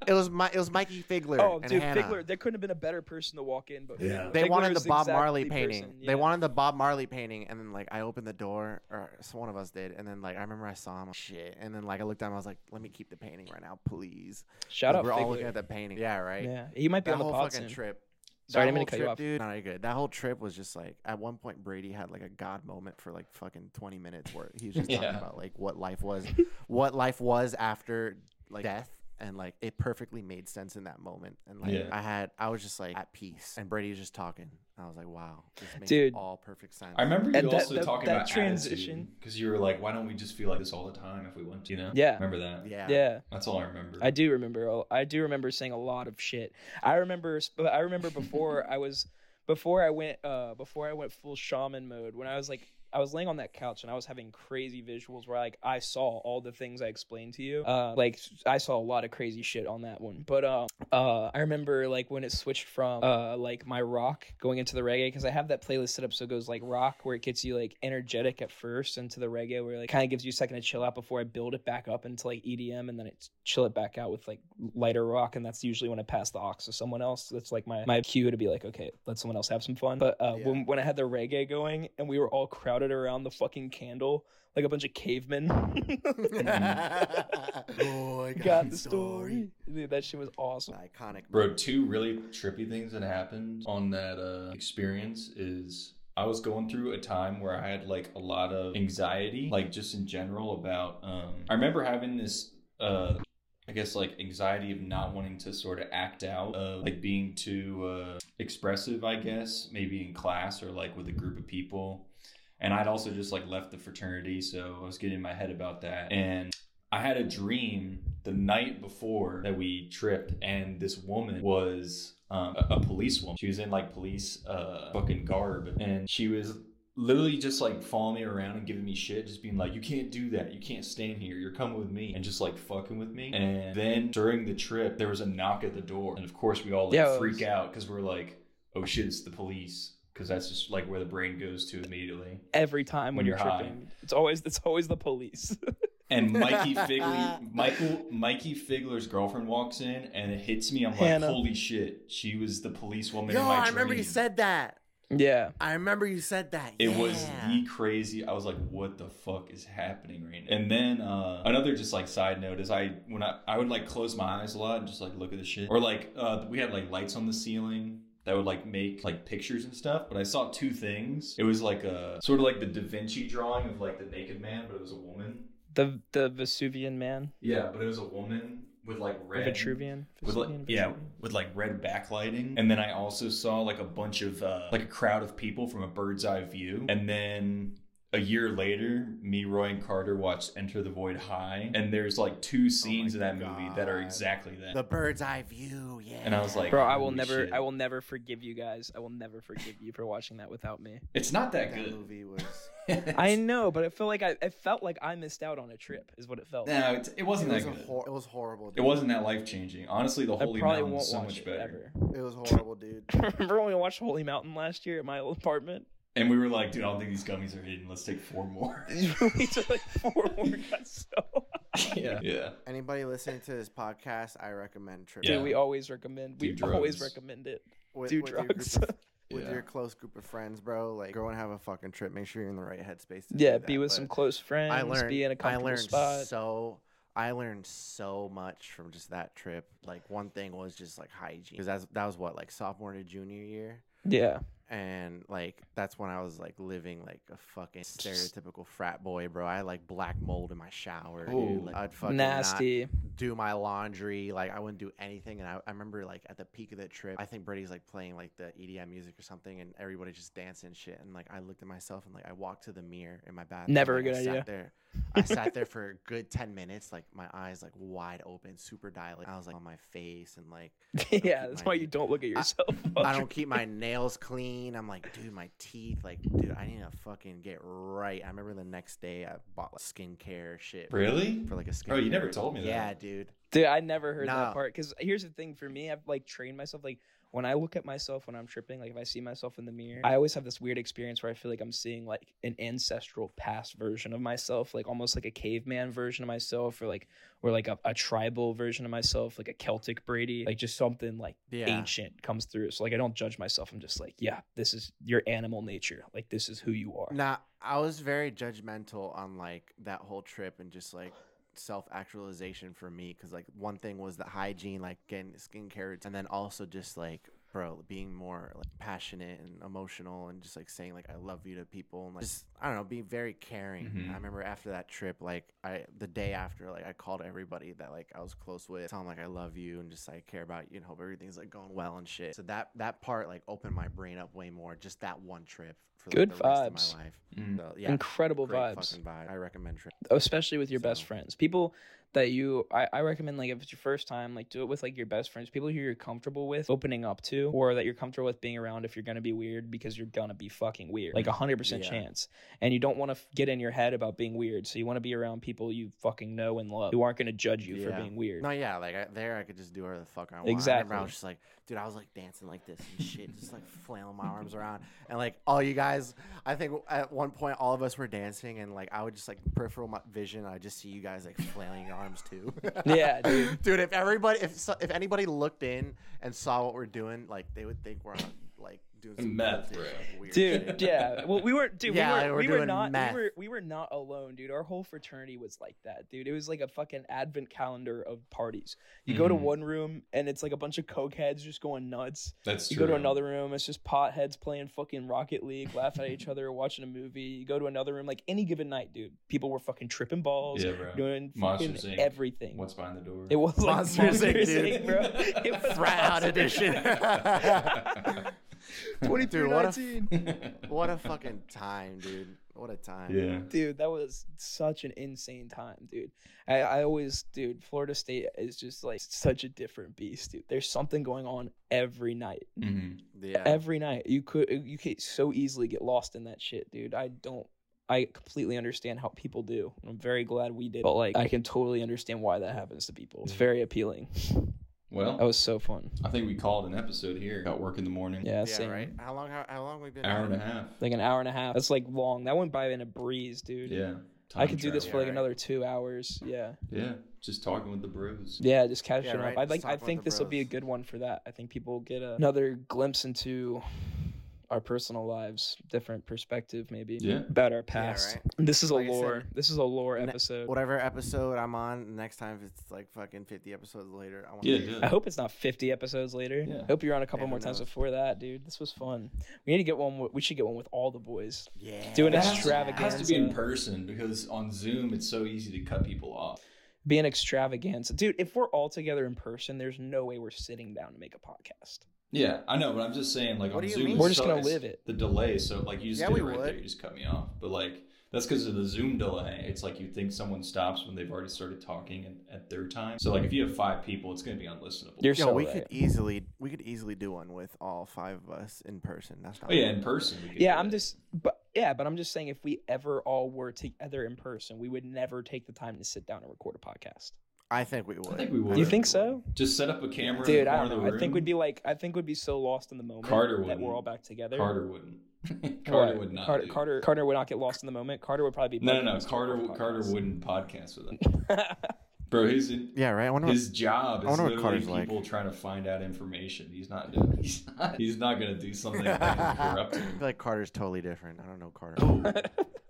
it was my it was Mikey Figler oh, dude, Hannah. Figler. There couldn't have been a better person to walk in, but Yeah. Figler. They Figler wanted the Bob exactly Marley painting. person, They wanted the Bob Marley painting, and then like I opened the door, or so one of us did, and then like I remember I saw him, shit, and then like I looked down, I was like, let me keep the painting right now, please. Shout 'Cause out We're all looking at the painting. Yeah, right. Yeah, he might be That on the whole fucking soon. trip. Sorry, I that didn't mean whole to cut you trip, off. dude. No, you're good. That whole trip was just like at one point Brady had like a god moment for like fucking 20 minutes where he was just talking about like what life was, what life was after like death. And like it perfectly made sense in that moment, and like Yeah. I had, I was just like at peace, and Brady was just talking. I was like, "Wow, this makes Dude. all perfect sense." I remember you And also that- talking that about transition- because you were like, "Why don't we just feel like this all the time if we want to?" You know? Yeah. Remember that? yeah, Yeah. That's all I remember. I do remember. I do remember saying a lot of shit. I remember. I remember before I was before I went uh before I went full shaman mode when I was like I was laying on that couch and I was having crazy visuals where like I saw all the things I explained to you. Uh, like I saw a lot of crazy shit on that one. But uh, uh, I remember like when it switched from uh like my rock going into the reggae because I have that playlist set up so it goes like rock where it gets you like energetic at first into the reggae where like kind of gives you a second to chill out before I build it back up into like EDM and then it chill it back out with like lighter rock and that's usually when I pass the aux to someone else. That's like my my cue to be like okay let someone else have some fun. But uh, Yeah. when when I had the reggae going and we were all crowded around the fucking candle like a bunch of cavemen. oh, I Got the story. Dude, that shit was awesome. Iconic, Bro, two really trippy things that happened on that uh, experience is I was going through a time where I had like a lot of anxiety, like just in general about. Um, I remember having this, uh, I guess, like anxiety of not wanting to sort of act out, uh, like being too uh, expressive, I guess, maybe in class or like with a group of people. And I'd also just like left the fraternity, so I was getting in my head about that. And I had a dream the night before that we tripped, and this woman was um, a, a police woman. She was in like police uh, fucking garb, and she was literally just like following me around and giving me shit, just being like, "You can't do that. You can't stand here. You're coming with me," and just like fucking with me. And then during the trip, there was a knock at the door, and of course we all like Yeah, freak was- out because we're like, "Oh shit, it's the police." Because that's just like where the brain goes to immediately. Every time when, When you're, you're high. tripping, it's always it's always the police. And Mikey Figley, Michael, Mikey Figler's girlfriend walks in and it hits me. I'm like, Hannah. holy shit, she was the police woman Yo, in my I remember you said that. yeah, I remember you said that. It was the crazy. I was like, "What the fuck is happening right now?" And then uh, another just like side note is I when I I would like close my eyes a lot and just like look at the shit, or like uh, we had like lights on the ceiling that would like make like pictures and stuff. But I saw two things. It was like a sort of like the Da Vinci drawing of like the naked man, but it was a woman. the the Vesuvian man, Yeah, but it was a woman with like red Vitruvian, with like, Vesuvian, yeah, with like red backlighting. And then I also saw like a bunch of uh, like a crowd of people from a bird's eye view. And then a year later, me, Roy, and Carter watched Enter the Void High, and there's like two oh scenes in that movie that are exactly that. the bird's eye view. Yeah. And I was like, Bro, I will never, shit. I will never forgive you guys. I will never forgive you for watching that without me. it's not that that good. movie was. I know, but it felt like I, it felt like I missed out on a trip. Is what it felt. Like. No, it, it wasn't it that was, good. hor- it was horrible. Dude. it wasn't that life changing. Honestly, the Holy Mountain won't so much it better. It was horrible, dude. Remember when we watched Holy Mountain last year at my old apartment? And we were like, dude, I don't think these gummies are hidden. Let's take four more. we took like four more. Got so. yeah. Yeah. Anybody listening to this podcast, I recommend trip. Yeah. Dude, we always recommend. We Do always recommend it. with, Do with your drugs. of- with Yeah. your close group of friends, bro. Like, go and have a fucking trip. Make sure you're in the right headspace. To yeah, be with but some close friends. I learned. be in a I comfortable learned spot. so. I learned so much from just that trip. Like one thing was just like hygiene, because that's that was what like sophomore to junior year. Yeah. And like that's when I was like living like a fucking stereotypical frat boy, bro. I had like black mold in my shower, Ooh. Like, I'd fucking not Nasty. do my laundry. Like I wouldn't do anything. And I, I remember like at the peak of the trip, I think Brady's like playing like the EDM music or something, and everybody just dancing shit. And like I looked at myself and like I walked to the mirror in my bathroom. Never a good sat idea. There, I sat there for a good ten minutes, like my eyes like wide open, super dilated. I was like on my face and like yeah, that's my- why you don't look at yourself. I don't keep my nails clean. I'm like, dude, my teeth, like, dude, I need to fucking get right. I remember the next day I bought like skincare shit. Really? For like a skin. Oh, you never told me that. Yeah, dude. Dude, I never heard No. that part. Because here's the thing for me, I've like trained myself. Like when I look at myself when I'm tripping, like if I see myself in the mirror, mm-hmm. I always have this weird experience where I feel like I'm seeing like an ancestral past version of myself, like almost like a caveman version of myself, or like or like a, a tribal version of myself, like a Celtic Brady, like just something like Yeah. ancient comes through. So like I don't judge myself. I'm just like, yeah, this is your animal nature. Like this is who you are. Nah, I was very judgmental on like that whole trip and just like self actualization for me because like one thing was the hygiene, like getting skincare, and then also just like bro being more like passionate and emotional and just like saying like I love you to people and like just I don't know being very caring. Mhm. I remember after that trip, like I the day after, like I called everybody that like I was close with, tell them like I love you and just like care about you and hope everything's like going well and shit. So that that part like opened my brain up way more. Just that one trip for like, Good the rest vibes. of my life. Mm. So, yeah, Incredible vibes. vibe. I recommend trip. especially with your best friends people that you I, I recommend like if it's your first time like do it with like your best friends people who you're comfortable with opening up to or that you're comfortable with being around if you're gonna be weird because you're gonna be fucking weird like a hundred percent Yeah. chance and you don't want to f- get in your head about being weird so you want to be around people you fucking know and love who aren't gonna judge you for being weird No, yeah, like I, there I could just do whatever the fuck I want. I Exactly. remember I was just like, dude, I was like dancing like this and shit, just like flailing my arms around, and like all you guys, I think at one point all of us were dancing, and like I would just like peripheral my vision, I just see you guys like flailing your arms too. Yeah, dude. dude, if everybody, if if anybody looked in and saw what we're doing, like they would think we're on doing some Meth, bro. weird Dude, shit. yeah. Well, we weren't, dude. Yeah, we were, we're we were doing not, meth. we were, we were not alone, dude. Our whole fraternity was like that, dude. It was like a fucking advent calendar of parties. You go to Mhm. one room and it's like a bunch of cokeheads just going nuts. That's You true. go to another room, it's just potheads playing fucking Rocket League, laughing at each other, watching a movie. You go to another room, like any given night, dude. People were fucking tripping balls, Yeah, bro. doing Monsters, fucking Inc. everything. What's behind the door? It was like Monsters, Monsters, Inc., dude. Inc., bro. It was Frat Out edition. Dude, what a, what a fucking time, dude. What a time. yeah. dude that was such an insane time dude. I, I always dude florida state is just like such a different beast dude. There's something going on every night. Hmm Yeah. every night. You could you could so easily get lost in that shit dude. I don't i completely understand how people do. I'm very glad we did but like i can totally understand why that happens to people. It's very appealing Well, that was so fun I think we called an episode here. Got work in the morning. yeah, yeah, same right. How long? How, how long we been? Hour at and a it? half. like an hour and a half that's like long that went by in a breeze dude Yeah. i Time could do this travel. for like Yeah, right. another two hours yeah Yeah. Just talking with the bros. Yeah, just catching Yeah, right. up. I like. I think the this will be a good one for that. I think people will get a, another glimpse into our personal lives, different perspective, maybe Yeah. about our past. right. This is Like I a said, lore. this is a lore ne- episode. Whatever episode I'm on, next time if it's like fucking 50 episodes later, I want Yeah, to do I hope it's not 50 episodes later. Yeah. I hope you're on a couple Yeah, more times knows? before that, dude. This was fun. We need to get one. We should get one with all the boys. Yeah. Do an has to- extravaganza. It has to be in person because on Zoom it's so easy to cut people off. Be an extravaganza, dude. If we're all together in person, there's no way we're sitting down to make a podcast. Yeah, I know, but I'm just saying, like What on do you Zoom, mean? We're just so- gonna it's- live it. The delay, so like you just Yeah, did we it right would. there. You just cut me off, but like that's because of the Zoom delay. It's like you think someone stops when they've already started talking at, at their time. So like if you have five people, it's gonna be unlistenable. You're Yo, so we right. could easily we could easily do one with all five of us in person. That's not oh yeah, in person. We could Yeah, I'm that. just, but yeah, but I'm just saying, if we ever all were together in person, we would never take the time to sit down and record a podcast. I think we would. I think we would. You think so? Just set up a camera in Dude, the I corner of know. the I think we'd be like, I think we'd be so lost in the moment Carter that wouldn't. we're all back together. Carter wouldn't. Carter What? would not. Carter. Carter, Carter would not get lost in the moment. Carter would probably be. No, no, no. Carter, Carter wouldn't podcast with us, bro. His Yeah, right. I wonder. his job I is wonder what literally Carter's like. people trying to find out information. He's not doing. He's not. He's not gonna do something what, that can I corrupt feel like Carter's totally different. I don't know Carter. Oh,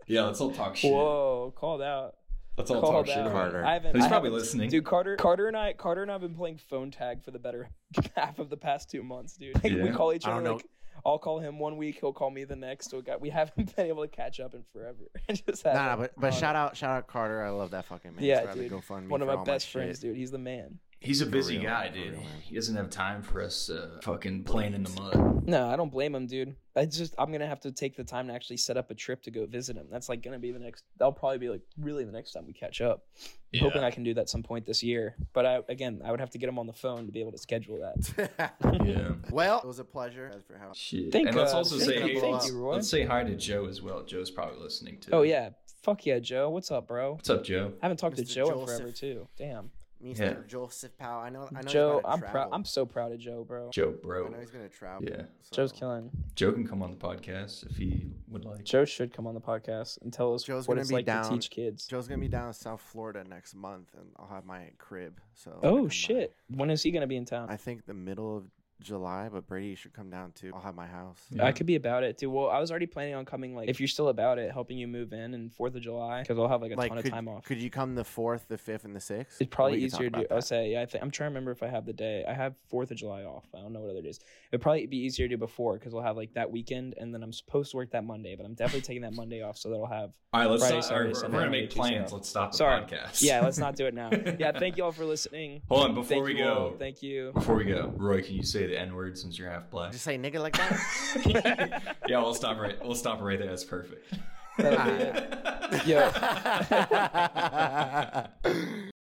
yeah. Let's all talk shit. Whoa, called out. Let's all talk shit out. about Carter. I haven't. He's I probably haven't- listening. Dude, Carter, Carter and I, Carter and I have been playing phone tag for the better half of the past two months, dude. Like, we call each I other don't know. like I'll call him one week. He'll call me the next. So we got we haven't been able to catch up in forever. Just Nah, nah, but but shout out shout out Carter. I love that fucking man. Yeah, Started dude. a GoFundMe one of my all best shit. friends, dude. He's the man. He's a busy real, guy, dude. real. He doesn't have time for us uh, fucking playing in the mud. No, I don't blame him, dude. I just I'm gonna have to take the time to actually set up a trip to go visit him. That's like gonna be the next. That'll probably be like really the next time we catch up. I'm hoping I can do that some point this year. But I again, I would have to get him on the phone to be able to schedule that. Yeah. well, it was a pleasure. As for how Shit. Thank, and let's uh, also thank say you, thank you, Roy. let's say hi to Joe as well. Joe's probably listening too. Oh yeah, fuck yeah, Joe. What's up, bro? What's up, Joe? I haven't talked to Mr. Joe in forever too. Damn, Mr. Yeah. Joseph Powell. I know. I know. Joe. I'm proud. I'm so proud of Joe, bro. Joe, bro. I bro. know he's gonna travel. Yeah. Joe's killing. Joe can come on the podcast if he would like. Joe should come on the podcast and tell us Joe's what it's be like to teach kids. Joe's gonna be down in South Florida next month, and I'll have my crib. So. Oh, come Oh by. shit! When is he gonna be in town? I think the middle of July, but Brady should come down too. I'll have my house. Yeah. I could be about it too. Well, I was already planning on coming. Like, if you're still about it, helping you move in and Fourth of July, because I'll have like a like, ton could, of time off. could you come the fourth, the fifth, and the sixth? It's probably We could talk easier to. I'll say. Yeah, I think I'm trying to remember if I have the day. I have Fourth of July off. I don't know what other days. It'd probably be easier to do before because we'll have like that weekend, and then I'm supposed to work that Monday, but I'm definitely taking that Monday off so that I'll have. All right, let's Friday, stop. Saturday, we're, Sunday, we're gonna make Tuesday plans. off. Let's stop the Sorry. podcast. Yeah, let's not do it now. Yeah, thank you all for listening. Hold on, before Thank we go. all. Thank you. Before we go, Roy, can you say the N word since you're half black? Just say nigga like that. yeah, we'll stop right. We'll stop right there. That's perfect. That'll be it. Yo.